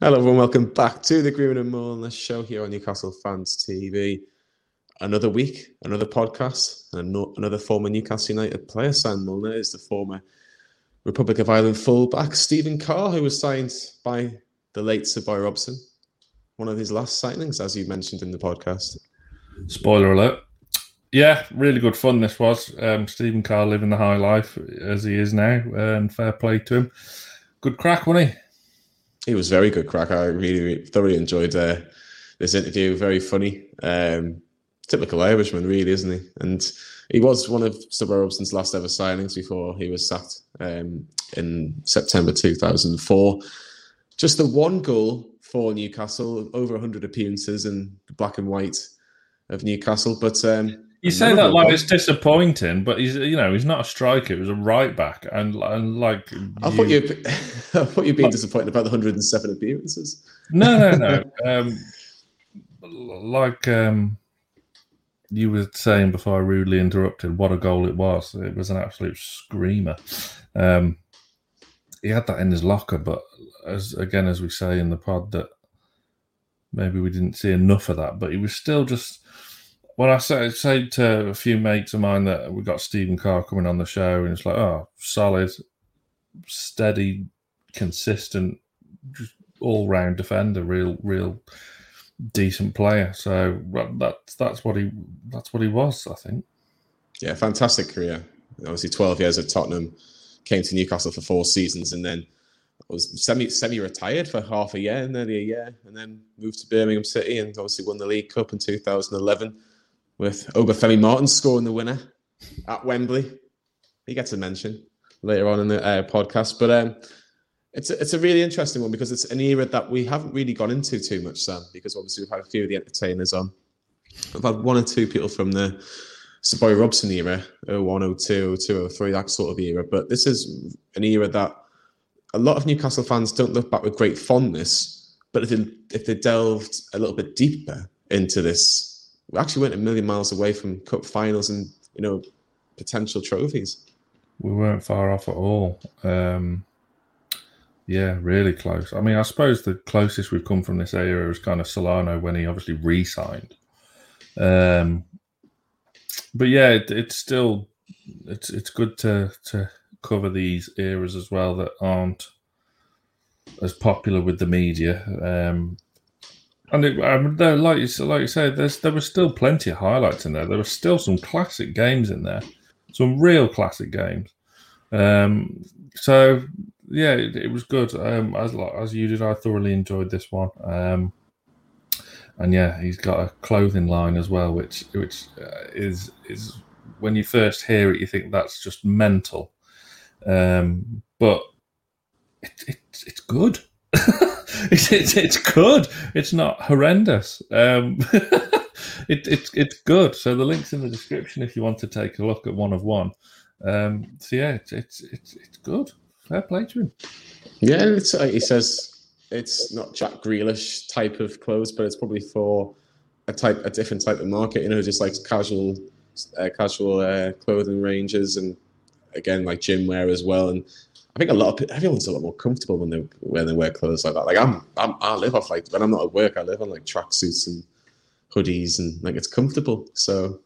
Hello, everyone. Welcome back to the Greenwood and Mulliner show here on Newcastle Fans TV. Another week, another podcast, and another former Newcastle United player. Sam Mulliner is the former Republic of Ireland fullback. Stephen Carr, who was signed by the late Sir Bobby Robson, one of his last signings, as you mentioned in the podcast. Spoiler alert. Yeah, really good fun this was. Um, Stephen Carr living the high life as he is now, and fair play to him. Good crack, wasn't he? It was very good crack. I really, really thoroughly enjoyed uh, this interview. Very funny. Um, typical Irishman, really, isn't he? And he was one of Sir Robson's last ever signings before he was sacked um, in September 2004. Just the one goal for Newcastle, over 100 appearances in the black and white of Newcastle. But um, you say that like it's disappointing, but he's you know he's not a striker; he was a right back, and and like I thought you, I thought you'd been disappointed about the 107 appearances. No, no, no. um, like um, you were saying before I rudely interrupted, what a goal it was! It was an absolute screamer. Um, he had that in his locker, but as again as we say in the pod that maybe we didn't see enough of that, but he was still just when I say to a few mates of mine that we got Stephen Carr coming on the show, and it's like, oh, solid, steady, consistent, all round defender, real, real decent player. So that's that's what he that's what he was, I think. Yeah, fantastic career. Obviously, twelve years at Tottenham, came to Newcastle for four seasons, and then was semi semi retired for half a year, nearly a year, and then moved to Birmingham City, and obviously won the League Cup in 2011 with Obafemi Martin scoring the winner at Wembley. He gets a mention later on in the uh, podcast, but um, it's a, it's a really interesting one because it's an era that we haven't really gone into too much, Sam. Because obviously we've had a few of the entertainers on. I've had one or two people from the Bobby Robson era, 01, 02, 02, 03, that sort of era. But this is an era that a lot of Newcastle fans don't look back with great fondness. But if they, if they delved a little bit deeper into this we actually went a million miles away from cup finals and you know potential trophies. We weren't far off at all. Um, yeah, really close. I mean, I suppose the closest we've come from this era is kind of Solano when he obviously re-signed. Um, but yeah, it, it's still it's it's good to to cover these eras as well that aren't as popular with the media. Um, and it, um, like you like you said, there's there was still plenty of highlights in there. There were still some classic games in there, some real classic games. Um, so yeah, it, it was good. Um, as as you did, I thoroughly enjoyed this one. Um, and yeah, he's got a clothing line as well, which which uh, is is when you first hear it, you think that's just mental, um, but it, it, it's good. it's, it's, it's good. It's not horrendous. Um, it, it's it's good. So the links in the description if you want to take a look at one of one. Um, so yeah, it's it's it's, it's good. Fair play to him. Yeah, it's uh, he says it's not Jack Grealish type of clothes, but it's probably for a type a different type of market. You know, just like casual uh, casual uh, clothing ranges and again like gym wear as well. And I think a lot of everyone's a lot more comfortable when they when they wear clothes like that. Like I'm, I'm I live off like when I'm not at work, I live on like tracksuits and hoodies and like it's comfortable. So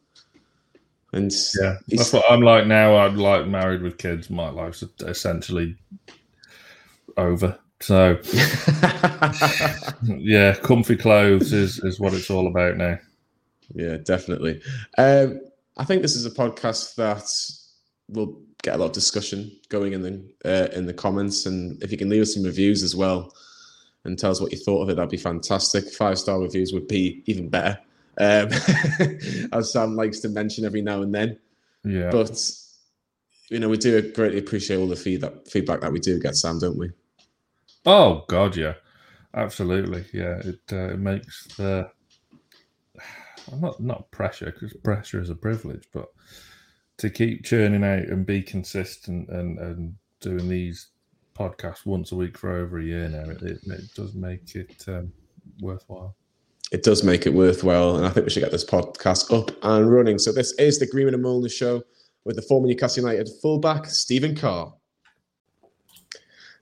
and yeah, that's what I'm like now. I'm like married with kids. My life's essentially over. So yeah, comfy clothes is is what it's all about now. Yeah, definitely. Um, I think this is a podcast that will get a lot of discussion going in the uh, in the comments, and if you can leave us some reviews as well and tell us what you thought of it, that'd be fantastic. Five star reviews would be even better, um, as Sam likes to mention every now and then. Yeah, but you know we do greatly appreciate all the feedback feedback that we do get, Sam, don't we? Oh God, yeah, absolutely, yeah. It uh, it makes the not not pressure because pressure is a privilege, but to keep churning out and be consistent and, and doing these podcasts once a week for over a year now, it, it, it does make it um, worthwhile. It does make it worthwhile, and I think we should get this podcast up and running. So this is the Greenwood and Mulliner show with the former Newcastle United fullback Stephen Carr.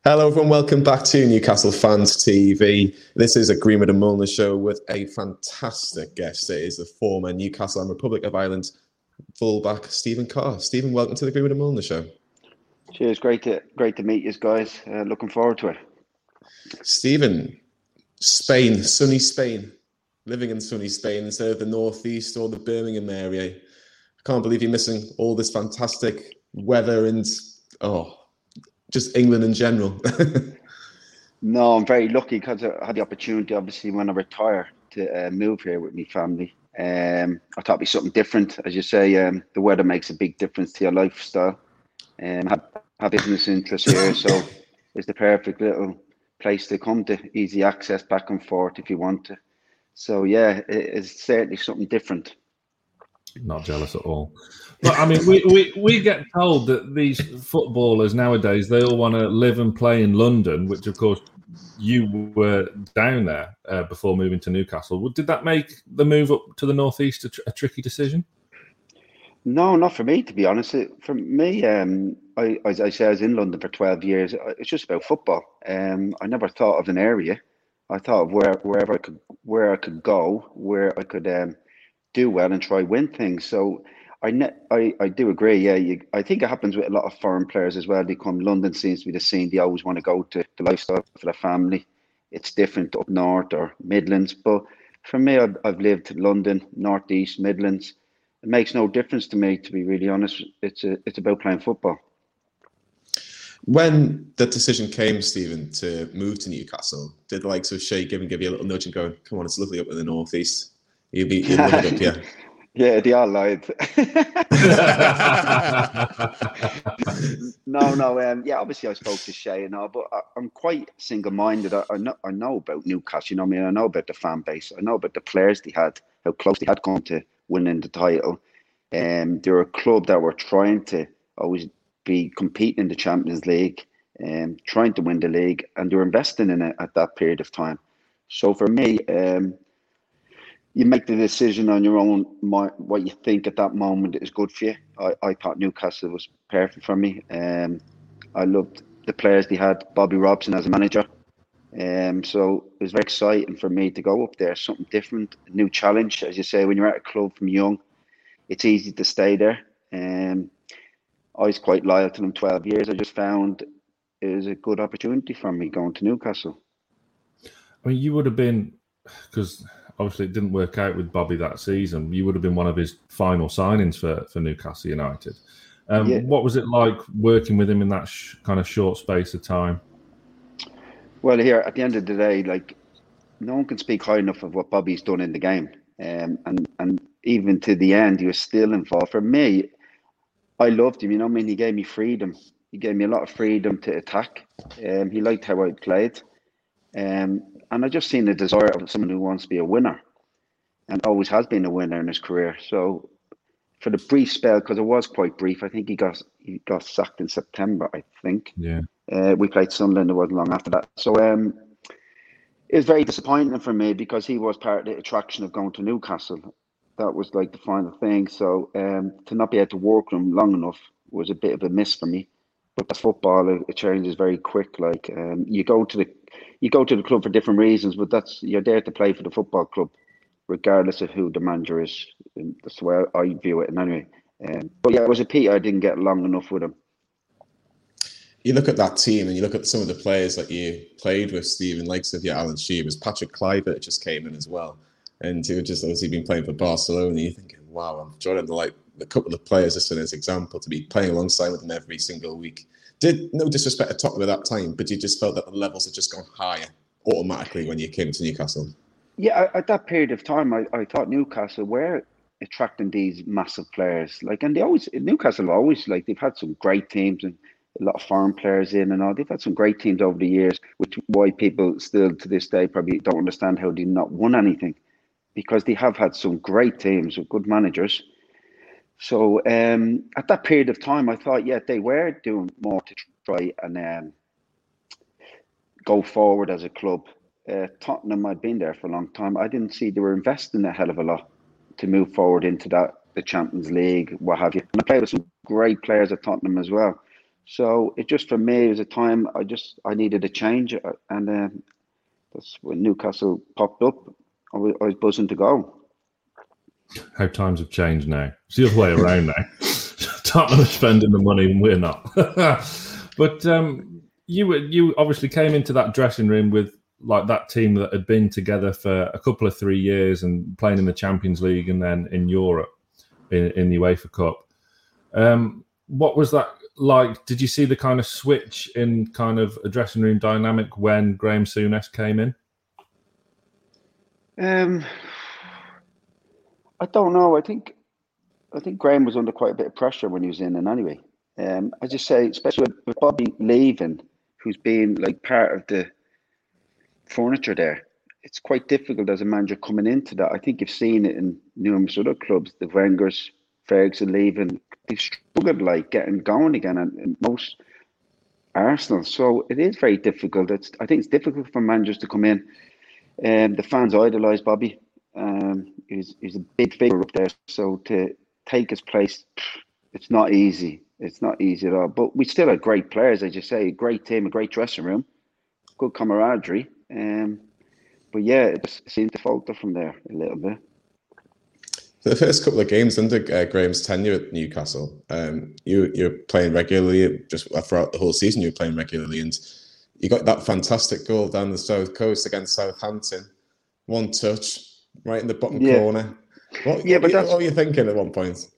Hello, everyone. Welcome back to Newcastle Fans TV. This is a Greenwood and Mulliner show with a fantastic guest. It is the former Newcastle and Republic of Ireland fullback Stephen Carr. Stephen, welcome to the Greenwood and Mulliner show. Cheers, great to great to meet you guys. Uh, looking forward to it. Stephen, Spain, sunny Spain, living in sunny Spain instead of the northeast or the Birmingham area. I can't believe you're missing all this fantastic weather and oh, just England in general. no, I'm very lucky because I had the opportunity, obviously, when I retire, to uh, move here with my family. Um, I thought it'd be something different, as you say. Um, the weather makes a big difference to your lifestyle. Um, have, have business interests here, so it's the perfect little place to come to, easy access back and forth if you want to. So yeah, it, it's certainly something different. Not jealous at all. But I mean, we, we, we get told that these footballers nowadays they all want to live and play in London, which of course you were down there uh, before moving to Newcastle. Did that make the move up to the northeast a, tr- a tricky decision? No, not for me, to be honest. For me, um, I, as I say, I was in London for 12 years. It's just about football. Um, I never thought of an area. I thought of where, wherever I could, where I could go, where I could um, do well and try win things. So I, ne- I, I do agree. Yeah, you, I think it happens with a lot of foreign players as well. They come London seems to be the scene. They always want to go to the lifestyle for the family. It's different up north or Midlands, but for me, I've, I've lived London, Northeast, Midlands. It makes no difference to me, to be really honest. It's a, it's about playing football. When the decision came, Stephen, to move to Newcastle, did the likes of Shay Given give you a little nudge and go, "Come on, it's lovely up in the northeast. You'd be you'd love it up here." Yeah, they are lied. no, no. Um, yeah, obviously I spoke to Shay and all, but I, am quite single-minded. I, I, know, I know about Newcastle. You know, I mean, I know about the fan base. I know about the players they had, how close they had come to winning the title. Um, they're a club that were trying to always be competing in the Champions League, um, trying to win the league, and they were investing in it at that period of time. So for me, um, you make the decision on your own what you think at that moment is good for you. I, I thought Newcastle was perfect for me. Um, I loved the players they had, Bobby Robson as a manager. Um, so it was very exciting for me to go up there, something different, new challenge. As you say, when you're at a club from young, it's easy to stay there. Um, I was quite loyal to them 12 years. I just found it was a good opportunity for me going to Newcastle. I mean, you would have been, because obviously it didn't work out with Bobby that season. You would have been one of his final signings for, for Newcastle United. Um, yeah. What was it like working with him in that sh- kind of short space of time? Well, here at the end of the day, like no one can speak high enough of what Bobby's done in the game, um, and and even to the end, he was still involved. For me, I loved him. You know, I mean, he gave me freedom. He gave me a lot of freedom to attack. Um, he liked how I played. Um, and I just seen the desire of someone who wants to be a winner and always has been a winner in his career. So for the brief spell, because it was quite brief, I think he got he got sacked in September, I think. Yeah. Uh, we played Sunderland, it wasn't long after that. So um, it was very disappointing for me because he was part of the attraction of going to Newcastle. That was like the final thing. So um, to not be able to work him long enough was a bit of a miss for me. But that's football; it, it changes very quick. Like um, you go to the you go to the club for different reasons, but that's you're there to play for the football club, regardless of who the manager is. That's the way I view it. And anyway, um, but yeah, it was a pity I didn't get long enough with him. You look at that team and you look at some of the players that you played with, Stephen, like of your Alan Shearers, Patrick Kluivert just came in as well. And he was just obviously been playing for Barcelona. You're thinking, wow, I'm joining the like a couple of players just as an example to be playing alongside with them every single week did no disrespect to Tottenham at that time, but you just felt that the levels had just gone higher automatically when you came to Newcastle. Yeah, at that period of time, I, I thought Newcastle were attracting these massive players. Like, and they always Newcastle always like they've had some great teams and a lot of foreign players in and all. They've had some great teams over the years, which why people still to this day probably don't understand how they not won anything, because they have had some great teams with good managers so um, at that period of time, I thought, yeah, they were doing more to try and um, go forward as a club. Uh, Tottenham, I'd been there for a long time. I didn't see they were investing a hell of a lot to move forward into that the Champions League, what have you. And I played with some great players at Tottenham as well. So it just for me it was a time I just I needed a change, uh, and uh, that's when Newcastle popped up. I was, I was buzzing to go. How times have changed now. It's the other way around now. Tottenham are spending the money and we're not. but um, you you obviously came into that dressing room with like that team that had been together for a couple of three years and playing in the Champions League and then in Europe in, in the UEFA Cup. Um, what was that like? Did you see the kind of switch in kind of a dressing room dynamic when Graham Souness came in? Um, I don't know. I think I think Graham was under quite a bit of pressure when he was in, and anyway, um, I just say, especially with Bobby leaving, who's been like part of the furniture there. It's quite difficult as a manager coming into that. I think you've seen it in numerous other clubs. The Wengers, Ferguson leaving, they've struggled like getting going again, and, and most Arsenal. So it is very difficult. It's I think it's difficult for managers to come in. Um, the fans idolise Bobby. Um, he's a big figure up there. So to take his place, it's not easy. It's not easy at all. But we still have great players, as you say, a great team, a great dressing room, good camaraderie. Um, but yeah, it just seemed to falter from there a little bit. The first couple of games under uh, Graham's tenure at Newcastle, um, you you're playing regularly. Just throughout the whole season, you're playing regularly, and you got that fantastic goal down the south coast against Southampton. One touch, right in the bottom yeah. corner. What, yeah, what, but that's, what were you thinking at one point?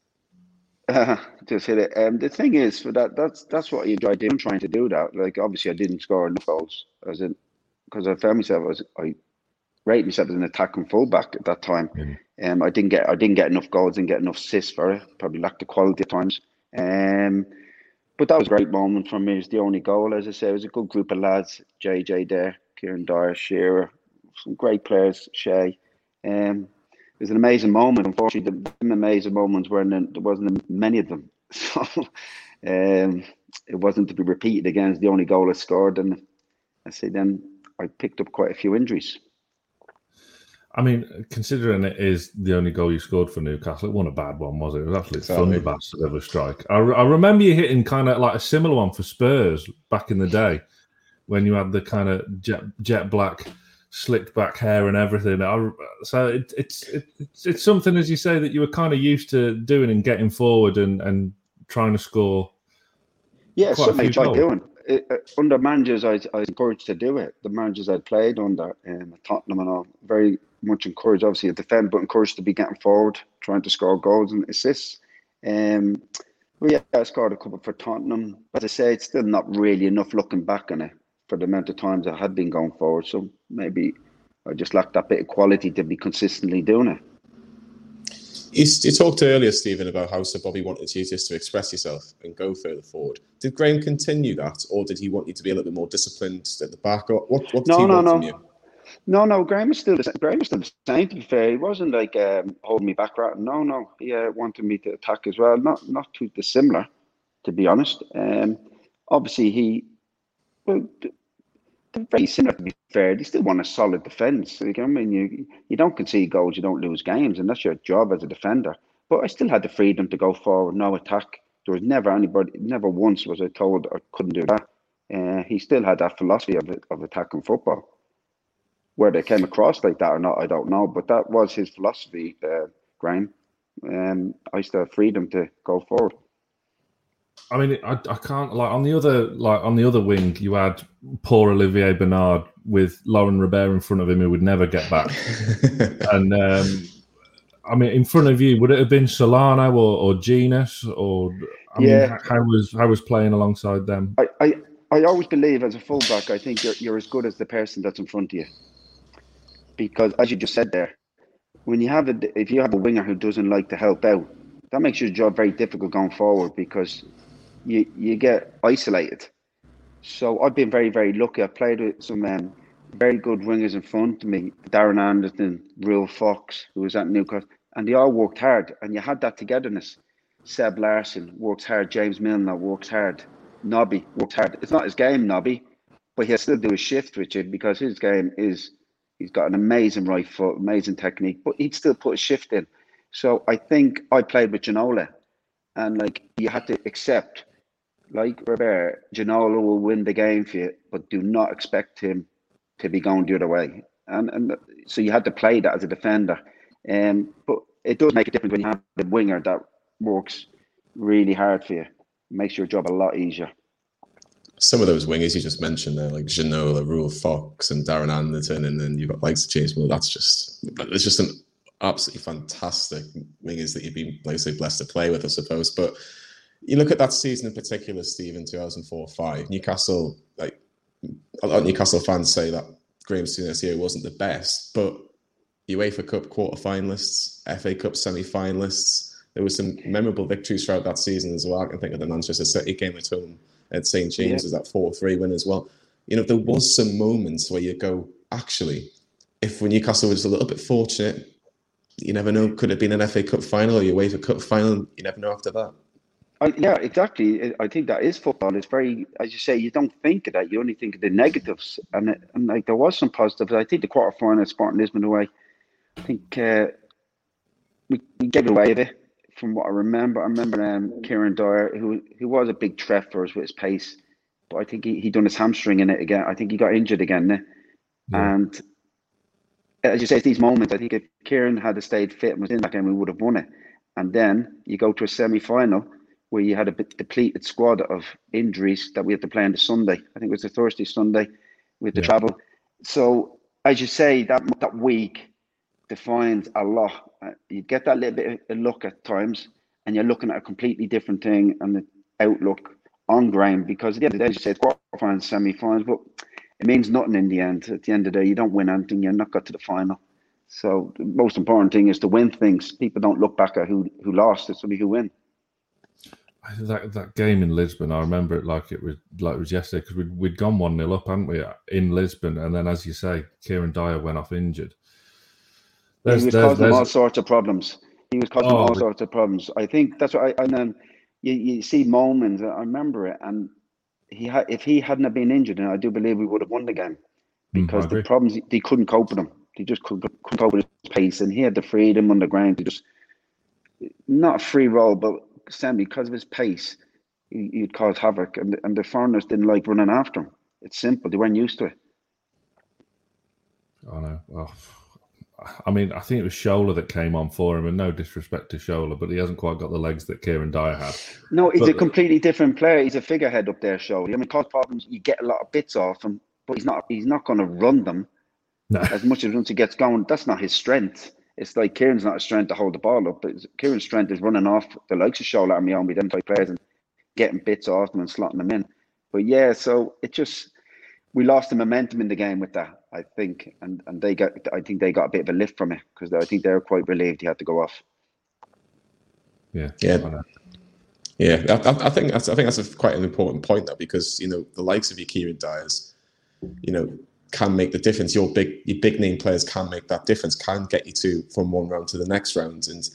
Uh, just hit it. Um, the thing is, for that, that's that's what I enjoyed doing, trying to do that. Like, obviously, I didn't score enough goals, as in because I found myself as I rate myself as an attacking fullback at that time. Mm-hmm. Um, I didn't get I didn't get enough goals, didn't get enough assists for it. Probably lacked the quality at times. Um, but that was a great moment for me. It was the only goal, as I say. It was a good group of lads. JJ there, Kieran Dyer, Shearer, some great players. Shay. Um, it was an amazing moment. Unfortunately, the, amazing moments weren't there wasn't many of them. So um, it wasn't to be repeated again. It's the only goal I scored, and I say then I picked up quite a few injuries. I mean, considering it is the only goal you scored for Newcastle, it wasn't a bad one, was it? It was actually exactly. Thunderbats of a strike. I, I remember you hitting kind of like a similar one for Spurs back in the day when you had the kind of jet, jet black, slicked back hair and everything. I, so it, it's it, it's it's something, as you say, that you were kind of used to doing and getting forward and and trying to score. Yeah, something I tried doing it, uh, under managers, I, I was encouraged to do it. The managers I'd played under, um, Tottenham and all, very much encouraged, obviously, to defend, but encouraged to be getting forward, trying to score goals and assists. Um, well, yeah, I scored a couple for Tottenham. As I say, it's still not really enough looking back on it for the amount of times I had been going forward. So maybe I just lacked that bit of quality to be consistently doing it. You, you, talked earlier, Stephen, about how Sir Bobby wanted you just to express yourself and go further forward. Did Graham continue that, or did he want you to be a little bit more disciplined at the back? Or what? What no, no, no. No, no. Graham was still the same. Graham was still the same. To be fair, he wasn't like um, holding me back. Right? No, no. He uh, wanted me to attack as well. Not, not too dissimilar, to be honest. Um, obviously, he well, they're very similar to be fair. They still want a solid defence. I mean, you you don't concede goals, you don't lose games, and that's your job as a defender. But I still had the freedom to go forward, no attack. There was never anybody, never once was I told I couldn't do that. Uh, he still had that philosophy of of attacking football. Where they came across like that or not, I don't know. But that was his philosophy, uh, Graham. Um, I still have freedom to go forward. I mean, I, I can't like on the other like on the other wing, you had poor Olivier Bernard with Laurent Robert in front of him, who would never get back. and um, I mean, in front of you, would it have been Solano or, or Jenas or? I yeah. mean, how was how was playing alongside them? I, I, I always believe as a fullback, I think you're you're as good as the person that's in front of you. Because as you just said there, when you have a if you have a winger who doesn't like to help out, that makes your job very difficult going forward because you you get isolated. So I've been very very lucky. I played with some um, very good wingers in front of me, Darren Anderton, Ruel Fox, who was at Newcastle, and they all worked hard, and you had that togetherness. Seb Larsson works hard, James Milner works hard, Nobby works hard. It's not his game, Nobby, but he'll still do his shift with you because his game is he's got an amazing right foot, amazing technique, but he'd still put a shift in. So I think I played with Ginola, and like you had to accept like Robert, Ginola will win the game for you, but do not expect him to be going the other way. And and so you had to play that as a defender. Um, but it does make a difference when you have the winger that works really hard for you. It makes your job a lot easier. Some of those wingers you just mentioned there, like Ginola, Ruel Fox, and Darren Anderton, and then you've got likes of James Well, That's just it's just an absolutely fantastic wingers that you've been, like I say, blessed to play with, I suppose. But you look at that season in particular, Steve, in 2004-5, Newcastle, like a lot of Newcastle fans say that Graham Souness year wasn't the best, but UEFA Cup quarter finalists, FA Cup semi finalists. There were some memorable victories throughout that season as well. I can think of the Manchester City game at home at St James yeah. that 4 3 win as well. You know, there was some moments where you go, actually, if Newcastle was a little bit fortunate, you never know, could have been an FA Cup final or your UEFA Cup final. You never know after that. Uh, yeah, exactly. I think that is football. It's very, as you say, you don't think of that. You only think of the negatives. And, and like there was some positives. I think the quarter final, Sporting Lisbon away, I think uh, we, we gave away a bit from what I remember. I remember um, Kieran Dyer, who who was a big threat for us with his pace, but I think he he done his hamstring in it again. I think he got injured again, yeah. and as you say, it's these moments. I think if Kieran had stayed fit and was in that game, we would have won it. And then you go to a semi final where you had a depleted squad of injuries that we had to play on the Sunday. I think it was the Thursday, Sunday with the yeah. travel. So as you say, that that week defines a lot. Uh, you get that little bit of look at times, and you're looking at a completely different thing and the outlook on ground because at the end of the day, you say it's quarterfinals, semi-finals, but it means nothing in the end. At the end of the day, you don't win anything. You're not got to the final. So the most important thing is to win things. People don't look back at who who lost. It's only who win that that game in Lisbon, I remember it like it was like it was yesterday because we'd, we'd gone one 0 up, hadn't we, in Lisbon, and then as you say, Kieran Dyer went off injured. There's, he was there's, causing there's, all sorts of problems. He was causing oh, all sorts of problems. I think that's what I and then you, you see moments. I remember it, and he had if he hadn't been injured, and I do believe we would have won the game mm, because mm, the problems they couldn't cope with him. They just couldn't, couldn't cope with his pace, and he had the freedom on the ground to just not a free role, but Sam, because of his pace, he, would cause havoc, and and the foreigners didn't like running after him. It's simple; they weren't used to it. Oh no! Well, I mean, I think it was Shola that came on for him, and no disrespect to Shola, but he hasn't quite got the legs that Kieran Dyer had. No, he's but, a completely different player. He's a figurehead up there, Shola. I mean, cause problems. You get a lot of bits off him, but he's not. He's not going to run them no. as much as once he gets going. That's not his strength it's like Kieran's not a strength to hold the ball up, but Kieran's strength is running off the likes of Shola Ameobi, them type players, and getting bits off them and slotting them in. But yeah, so it just we lost the momentum in the game with that, I think, and and they got I think they got a bit of a lift from it because I think they were quite relieved he had to go off. Yeah, yeah, yeah. I, I, think that's I think that's a, quite an important point though because you know the likes of your Kieran Dyers, you know can make the difference. Your big your big name players can make that difference, can get you to from one round to the next round. And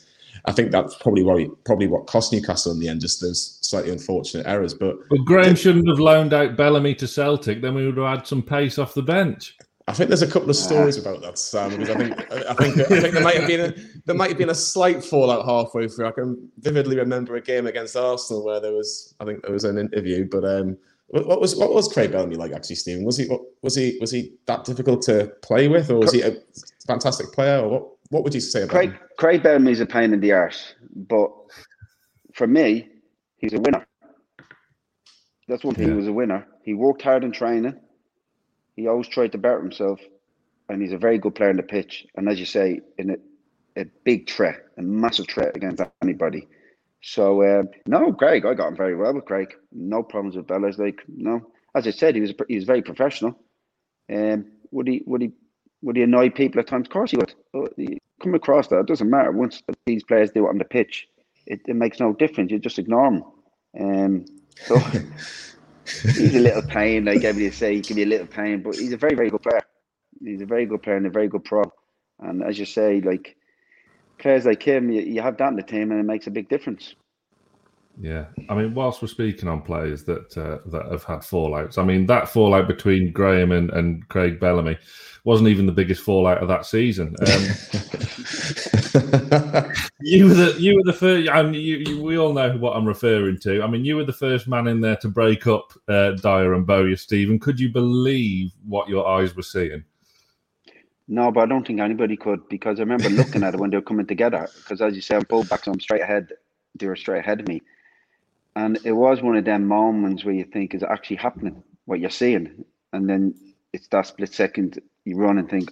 I think that's probably what probably what cost Newcastle in the end, just those slightly unfortunate errors. But well, Graham shouldn't have loaned out Bellamy to Celtic. Then we would have had some pace off the bench. I think there's a couple of stories about that, Sam. Because I think I think I think there might have been a, there might have been a slight fallout halfway through. I can vividly remember a game against Arsenal where there was I think there was an interview, but um, what was what was Craig Bellamy like actually, Stephen? Was he was he was he that difficult to play with, or was he a fantastic player, or what? What would you say about Craig? Him? Craig Bellamy's a pain in the arse, but for me, he's a winner. That's one thing. Yeah. He was a winner. He worked hard in training. He always tried to better himself, and he's a very good player in the pitch. And as you say, in a, a big threat, a massive threat against anybody. So um, no, Craig, I got on very well with Craig. No problems with Bellas. Like no, as I said, he was he was very professional. Um, would he would he would he annoy people at times? Of course he would. But he come across that. It doesn't matter. Once these players do it on the pitch, it, it makes no difference. You just ignore them. Um, so he's a little pain. Like everybody say, he can be a little pain, but he's a very very good player. He's a very good player and a very good pro. And as you say, like players like him, you, you have that in the team, and it makes a big difference. Yeah, I mean, whilst we're speaking on players that uh, that have had fallouts, I mean that fallout between Graham and, and Craig Bellamy wasn't even the biggest fallout of that season. Um, you were the you were the first. I mean, you, you, we all know what I'm referring to. I mean, you were the first man in there to break up uh, Dyer and Bowyer. Stephen, could you believe what your eyes were seeing? No, but I don't think anybody could because I remember looking at it when they were coming together. Because as you say, I'm pulled back, so I'm straight ahead. They were straight ahead of me, and it was one of them moments where you think is actually happening what you're seeing, and then it's that split second you run and think,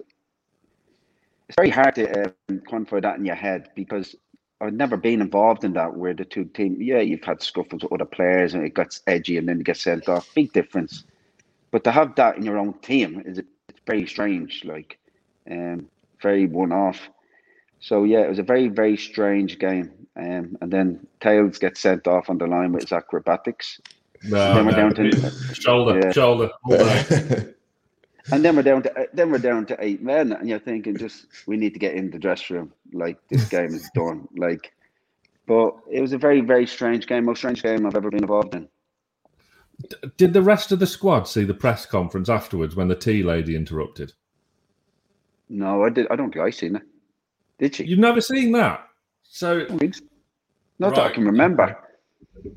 it's very hard to um, quantify that in your head because I've never been involved in that where the two teams, yeah, you've had scuffles with other players and it gets edgy and then it gets sent off. Big difference. But to have that in your own team is it's very strange, like, um, very one off. So yeah, it was a very very strange game. Um, and then Tails gets sent off on the line with his acrobatics. No, then we're no, down to shoulder, yeah. shoulder. And then we're down to then we're down to eight men, and you're thinking, just we need to get in the dressing room. Like this game is done. Like, but it was a very very strange game, most strange game I've ever been involved in. Did the rest of the squad see the press conference afterwards when the tea lady interrupted? No, I did. I don't think I seen it. Did she? You've never seen that? So, not right. that I can remember.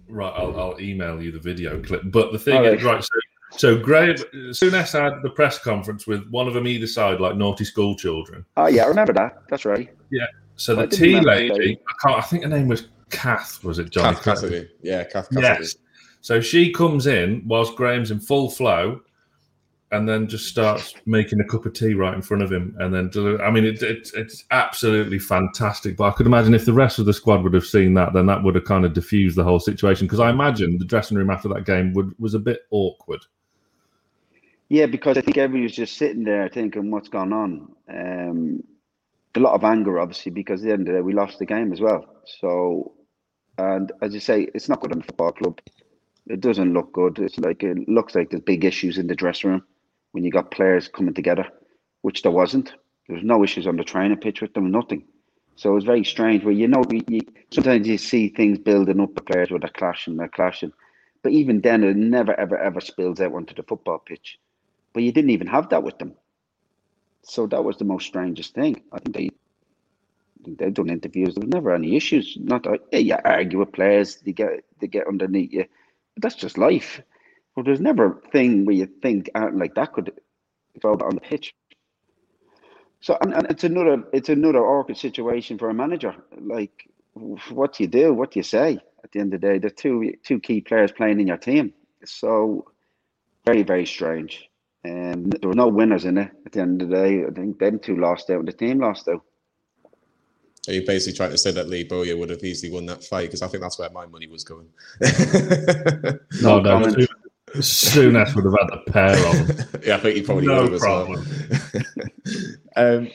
Right, I'll, I'll, email you the video clip. But the thing oh, is, right, so so Graham Souness had the press conference with one of them either side, like naughty school children. Oh yeah, I remember that. That's right. Yeah. So the tea lady, I can't. I think her name was Kath. Was it John? Kath Cassidy. Yeah, Kath Cassidy. Yes. So she comes in whilst Graham's in full flow, and then just starts making a cup of tea right in front of him. And then, I mean, it, it, it's absolutely fantastic. But I could imagine if the rest of the squad would have seen that, then that would have kind of diffused the whole situation. Because I imagine the dressing room after that game would, was a bit awkward. Yeah, because I think everybody was just sitting there thinking, what's going on? Um, a lot of anger, obviously, because at the end of the day, we lost the game as well. So, and as you say, it's not good in the football club. It doesn't look good. It's like it looks like there's big issues in the dressing room when you got players coming together, which there wasn't. There was no issues on the training pitch with them, nothing. So it was very strange. Where you know, you, you, sometimes you see things building up, the players with a clashing, they're clashing, but even then, it never, ever, ever spills out onto the football pitch. But you didn't even have that with them. So that was the most strangest thing. I think they they've done interviews. There was never any issues. Not yeah, you argue with players, they get they get underneath you. But that's just life. But there's never a thing where you think like that could develop on the pitch. So and, and it's another it's another awkward situation for a manager. Like what do you do? What do you say? At the end of the day, the two two key players playing in your team. So very, very strange. Um, there were no winners in it at the end of the day. I think them two lost out and the team lost out. Are you basically trying to say that Lee Bowyer would have easily won that fight? Because I think that's where my money was going. no, no, no Souness would have had a pair on. yeah, I think he probably no would have problem. as well. um,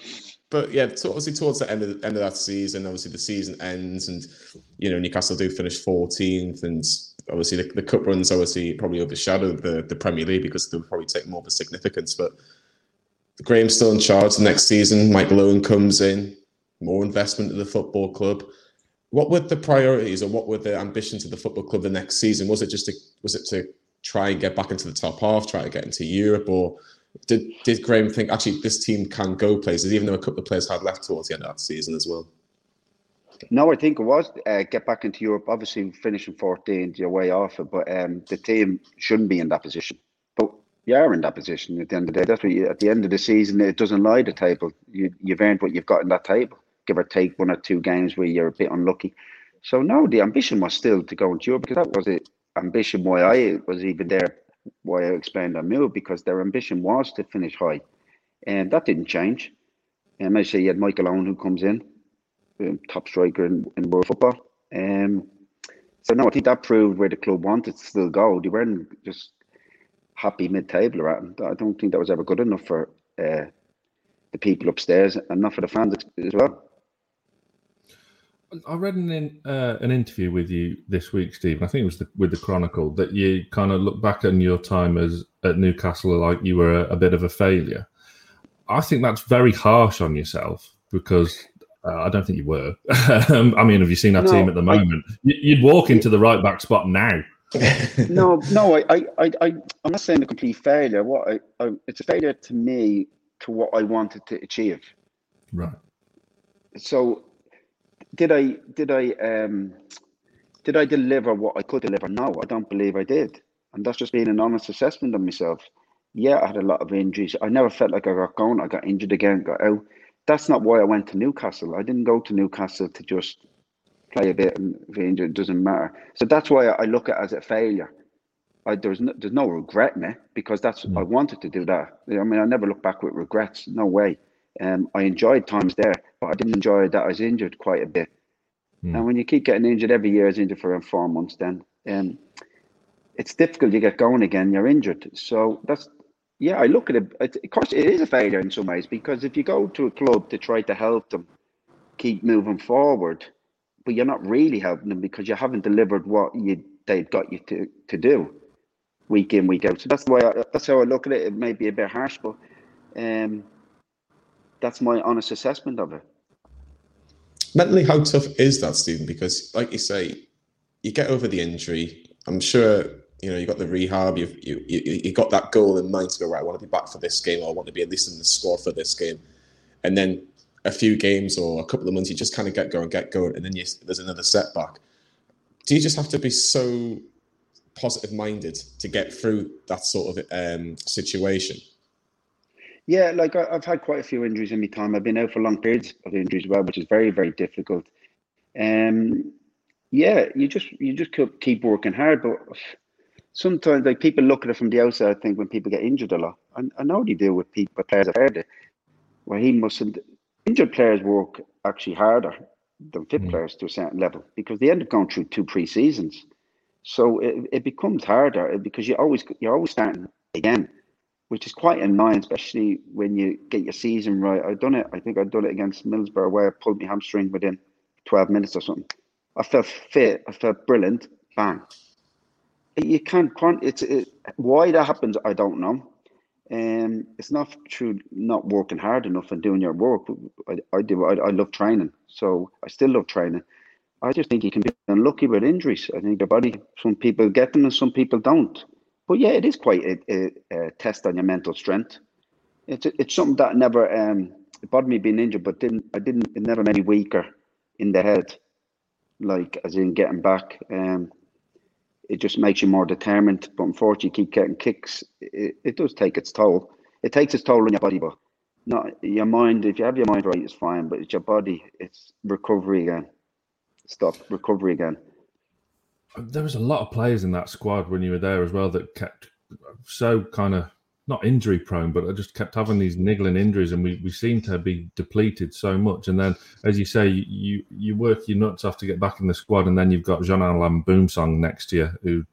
but yeah, obviously towards the end of the end of that season, obviously the season ends, and you know Newcastle do finish 14th, and obviously the, the cup runs obviously probably overshadowed the, the Premier League because they'll probably take more of a significance. But Graham's still in charge the next season. Mike Owen comes in, more investment in the football club. What were the priorities or what were the ambitions of the football club the next season? Was it just to, was it to try and get back into the top half, try to get into Europe, or did did Graham think actually this team can go places, even though a couple of players had left towards the end of that season as well? No, I think it was uh, get back into Europe. Obviously, finishing 14th, you're way off it, but um, the team shouldn't be in that position. But you are in that position at the end of the day. That's what you, at the end of the season, it doesn't lie the table. You, you've earned what you've got in that table, give or take one or two games where you're a bit unlucky. So, no, the ambition was still to go into Europe because that was the ambition why I was even there, why I explained on move, because their ambition was to finish high. And that didn't change. And I say you had Michael Owen who comes in um, top striker in, in world football. Um, so no, I think that proved where the club wanted to still go. They weren't just happy mid-table. I don't think that was ever good enough for uh, the people upstairs and not for the fans as well. I read an in, uh, an interview with you this week, Steve. I think it was the, with the Chronicle that you kind of look back on your time as at Newcastle like you were a, a bit of a failure. I think that's very harsh on yourself because uh, I don't think you were. Um, I mean, have you seen our no, team at the moment? I, You'd walk into the right back spot now. no, no, I, I, I, I, am not saying a complete failure. What I, I, it's a failure to me to what I wanted to achieve. Right. So did I did I um did I deliver what I could deliver? No, I don't believe I did. And that's just being an honest assessment of myself. Yeah, I had a lot of injuries. I never felt like I got going. I got injured again, got out. That's not why I went to Newcastle. I didn't go to Newcastle to just play a bit and be injured. It doesn't matter. So that's why I look at it as a failure. I, there's no, there's no regret in it because that's mm. I wanted to do that. I mean, I never look back with regrets. No way. Um, I enjoyed times there, but I didn't enjoy that I was injured quite a bit. Mm. And when you keep getting injured every year, I was injured for around four months. Then um, it's difficult. You get going again, you're injured. So that's yeah. I look at it. Of course, it is a failure in some ways because if you go to a club to try to help them keep moving forward, but you're not really helping them because you haven't delivered what you they've got you to to do week in week out. So that's the way I, that's how I look at it. It may be a bit harsh, but um, that's my honest assessment of it. Mentally, how tough is that, Stephen? Because, like you say, you get over the injury. I'm sure you know you got the rehab. You've you you, you got that goal in mind to go right. I want to be back for this game, or I want to be at least in the squad for this game. And then a few games or a couple of months, you just kind of get going, get going, and then you, there's another setback. Do you just have to be so positive minded to get through that sort of um, situation? Yeah, like I, have had quite a few injuries in my time. I've been out for long periods of injuries as well, which is very, very difficult. Um, yeah, you just you just keep working hard, but sometimes like people look at it from the outside. I think when people get injured a lot, I, I know they deal with people, players have heard it, where he mustn't. Injured players work actually harder than fit mm. players to a certain level because they end up going through two pre seasons. So it, it becomes harder because you always you're always starting again which is quite annoying, especially when you get your season right. I've done it. I think I've done it against Middlesbrough where I pulled my hamstring within 12 minutes or something. I felt fit. I felt brilliant. Bang. You can't. It's it, why that happens. I don't know. Um, it's not true. Not working hard enough and doing your work. I, I do. I, I love training, so I still love training. I just think you can be unlucky with injuries. I think the body. Some people get them and some people don't. But yeah, it is quite a, a, a test on your mental strength. It's it's something that never um it bothered me being injured, but didn't I didn't it never made me weaker in the head, like as in getting back. Um, it just makes you more determined. But unfortunately, you keep getting kicks. It, it does take its toll. It takes its toll on your body, but not your mind. If you have your mind right, it's fine. But it's your body. It's recovery again. Stop recovery again there was a lot of players in that squad when you were there as well that kept so kind of not injury prone, but I just kept having these niggling injuries, and we, we seem to be depleted so much. And then, as you say, you you work your nuts off to get back in the squad, and then you've got Jean Alain Boumsong next to you, who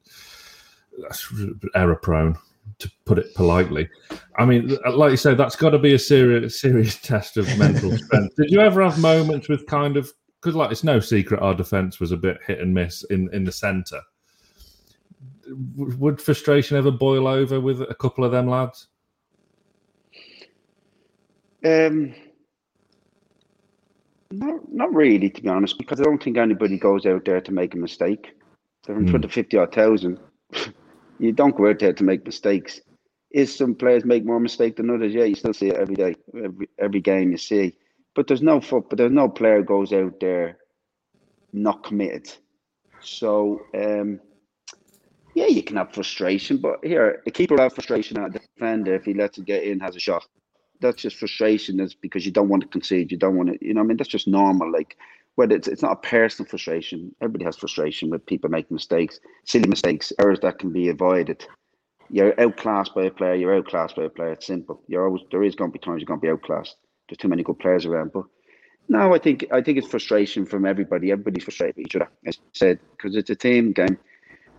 that's error prone, to put it politely. I mean, like you said, that's got to be a serious serious test of mental strength. Did you ever have moments with kind of because like it's no secret our defense was a bit hit and miss in in the center. Would frustration ever boil over with a couple of them lads? Um, not not really, to be honest, because I don't think anybody goes out there to make a mistake. They're in front of fifty odd thousand. you don't go out there to make mistakes. Is some players make more mistake than others? Yeah, you still see it every day, every every game you see. But there's no foot, but there's no player goes out there not committed. So um, yeah, you can have frustration, but here a keeper will have frustration at a defender if he lets it get in, has a shot. That's just frustration. That's because you don't want to concede. You don't want to, you know. I mean, that's just normal. Like whether it's it's not a personal frustration. Everybody has frustration with people making mistakes, silly mistakes, errors that can be avoided. You're outclassed by a player. You're outclassed by a player. It's simple. You're always there is going to be times you're going to be outclassed. There's too many good players around. But no, I think I think it's frustration from everybody. Everybody's frustrated with each other, as I said, because it's a team game.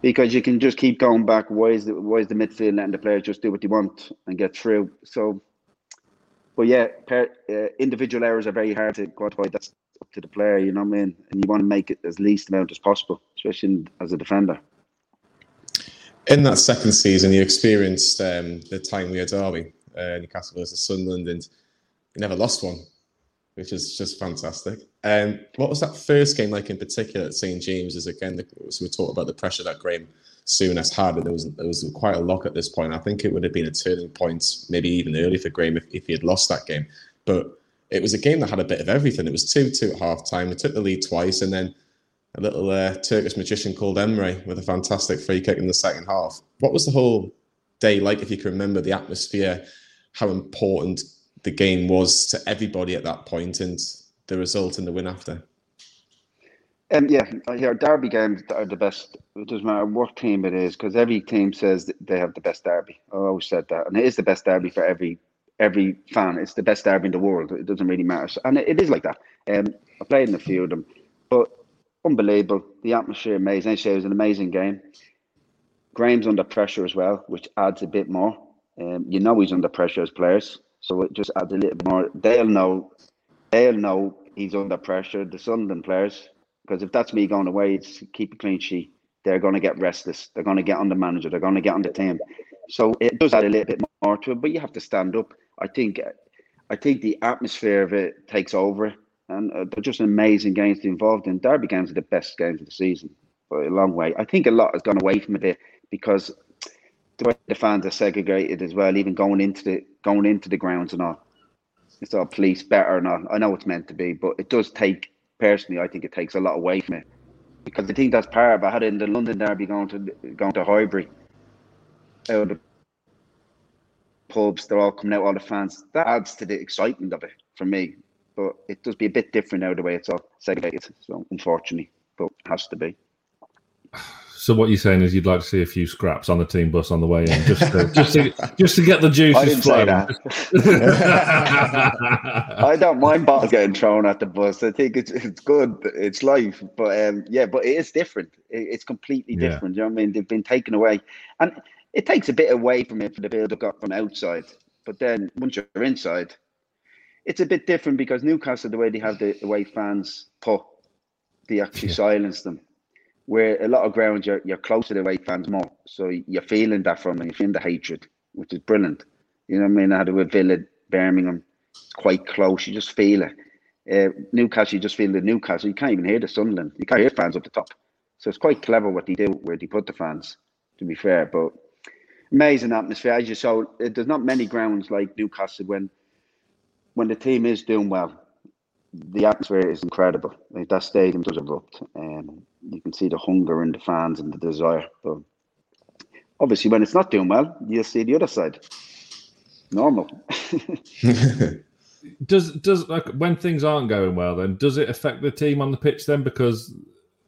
Because you can just keep going back. Why is the why is the midfield letting the players just do what they want and get through? So, but yeah, per, uh, individual errors are very hard to quantify. That's up to the player, you know what I mean. And you want to make it as least amount as possible, especially as a defender. In that second season, you experienced um, the time we had Derby, uh, Newcastle versus Sunderland, and you never lost one, which is just fantastic. Um, what was that first game like in particular at St James's? Again, the, so we talked about the pressure that Graham Souness had, and there was there was quite a lock at this point. I think it would have been a turning point, maybe even early for Graham if, if he had lost that game. But it was a game that had a bit of everything. It was 2 2 at half time. It took the lead twice, and then a little uh, Turkish magician called Emre with a fantastic free kick in the second half. What was the whole day like, if you can remember the atmosphere, how important the game was to everybody at that point, and the result and the win after? Um, yeah, yeah, derby games are the best. It doesn't matter what team it is because every team says they have the best derby. I always said that, and it is the best derby for every every fan. It's the best derby in the world. It doesn't really matter, and it, it is like that. Um, I played in a few of them, but unbelievable. The atmosphere amazing. It was an amazing game. Graham's under pressure as well, which adds a bit more. Um, you know he's under pressure as players, so it just adds a little more. They'll know. They'll know he's under pressure. The Sunderland players, because if that's me going away, it's keep a clean sheet. They're going to get restless. They're going to get on the manager. They're going to get on the team. So it does add a little bit more to it, but you have to stand up. I think, I think the atmosphere of it takes over and uh, they're just amazing games to be involved in. Derby games are the best games of the season by a long way. I think a lot has gone away from it because the way the fans are segregated as well, even going into the going into the grounds and all. It's all police better and all. I know it's meant to be, but it does take personally. I think it takes a lot away from it because I think that's part of. I had it in the London Derby going to going to Highbury. Out the pubs, they're all coming out, all the fans. That adds to the excitement of it for me but it does be a bit different now the way it's all segregated. So unfortunately, but it has to be. So what you're saying is you'd like to see a few scraps on the team bus on the way in, just to, just to, just to get the juices flowing. I don't mind bottles getting thrown at the bus. I think it's it's good. It's life, but um, yeah, but it is different. It, it's completely different. Yeah. You know what I mean? They've been taken away, and it takes a bit away from it for the build up from outside. But then once you're inside, it's a bit different because Newcastle, the way they have the, the way fans put, they actually yeah. silence them. Where a lot of grounds you're you're close to the away fans more, so you're feeling that from them. You're feeling the hatred, which is brilliant. You know what I mean? I had it with Villa, Birmingham. It's quite close. You just feel it. Uh, Newcastle, you just feel the Newcastle. You can't even hear the Sunderland. You can't hear fans up the top. So it's quite clever what they do, where they put the fans. To be fair, but amazing atmosphere. As you saw, there's not many grounds like Newcastle when when the team is doing well, the atmosphere is incredible. Like that stadium does erupt, and um, you can see the hunger in the fans and the desire. But obviously, when it's not doing well, you'll see the other side. Normal. does does like when things aren't going well, then does it affect the team on the pitch then? Because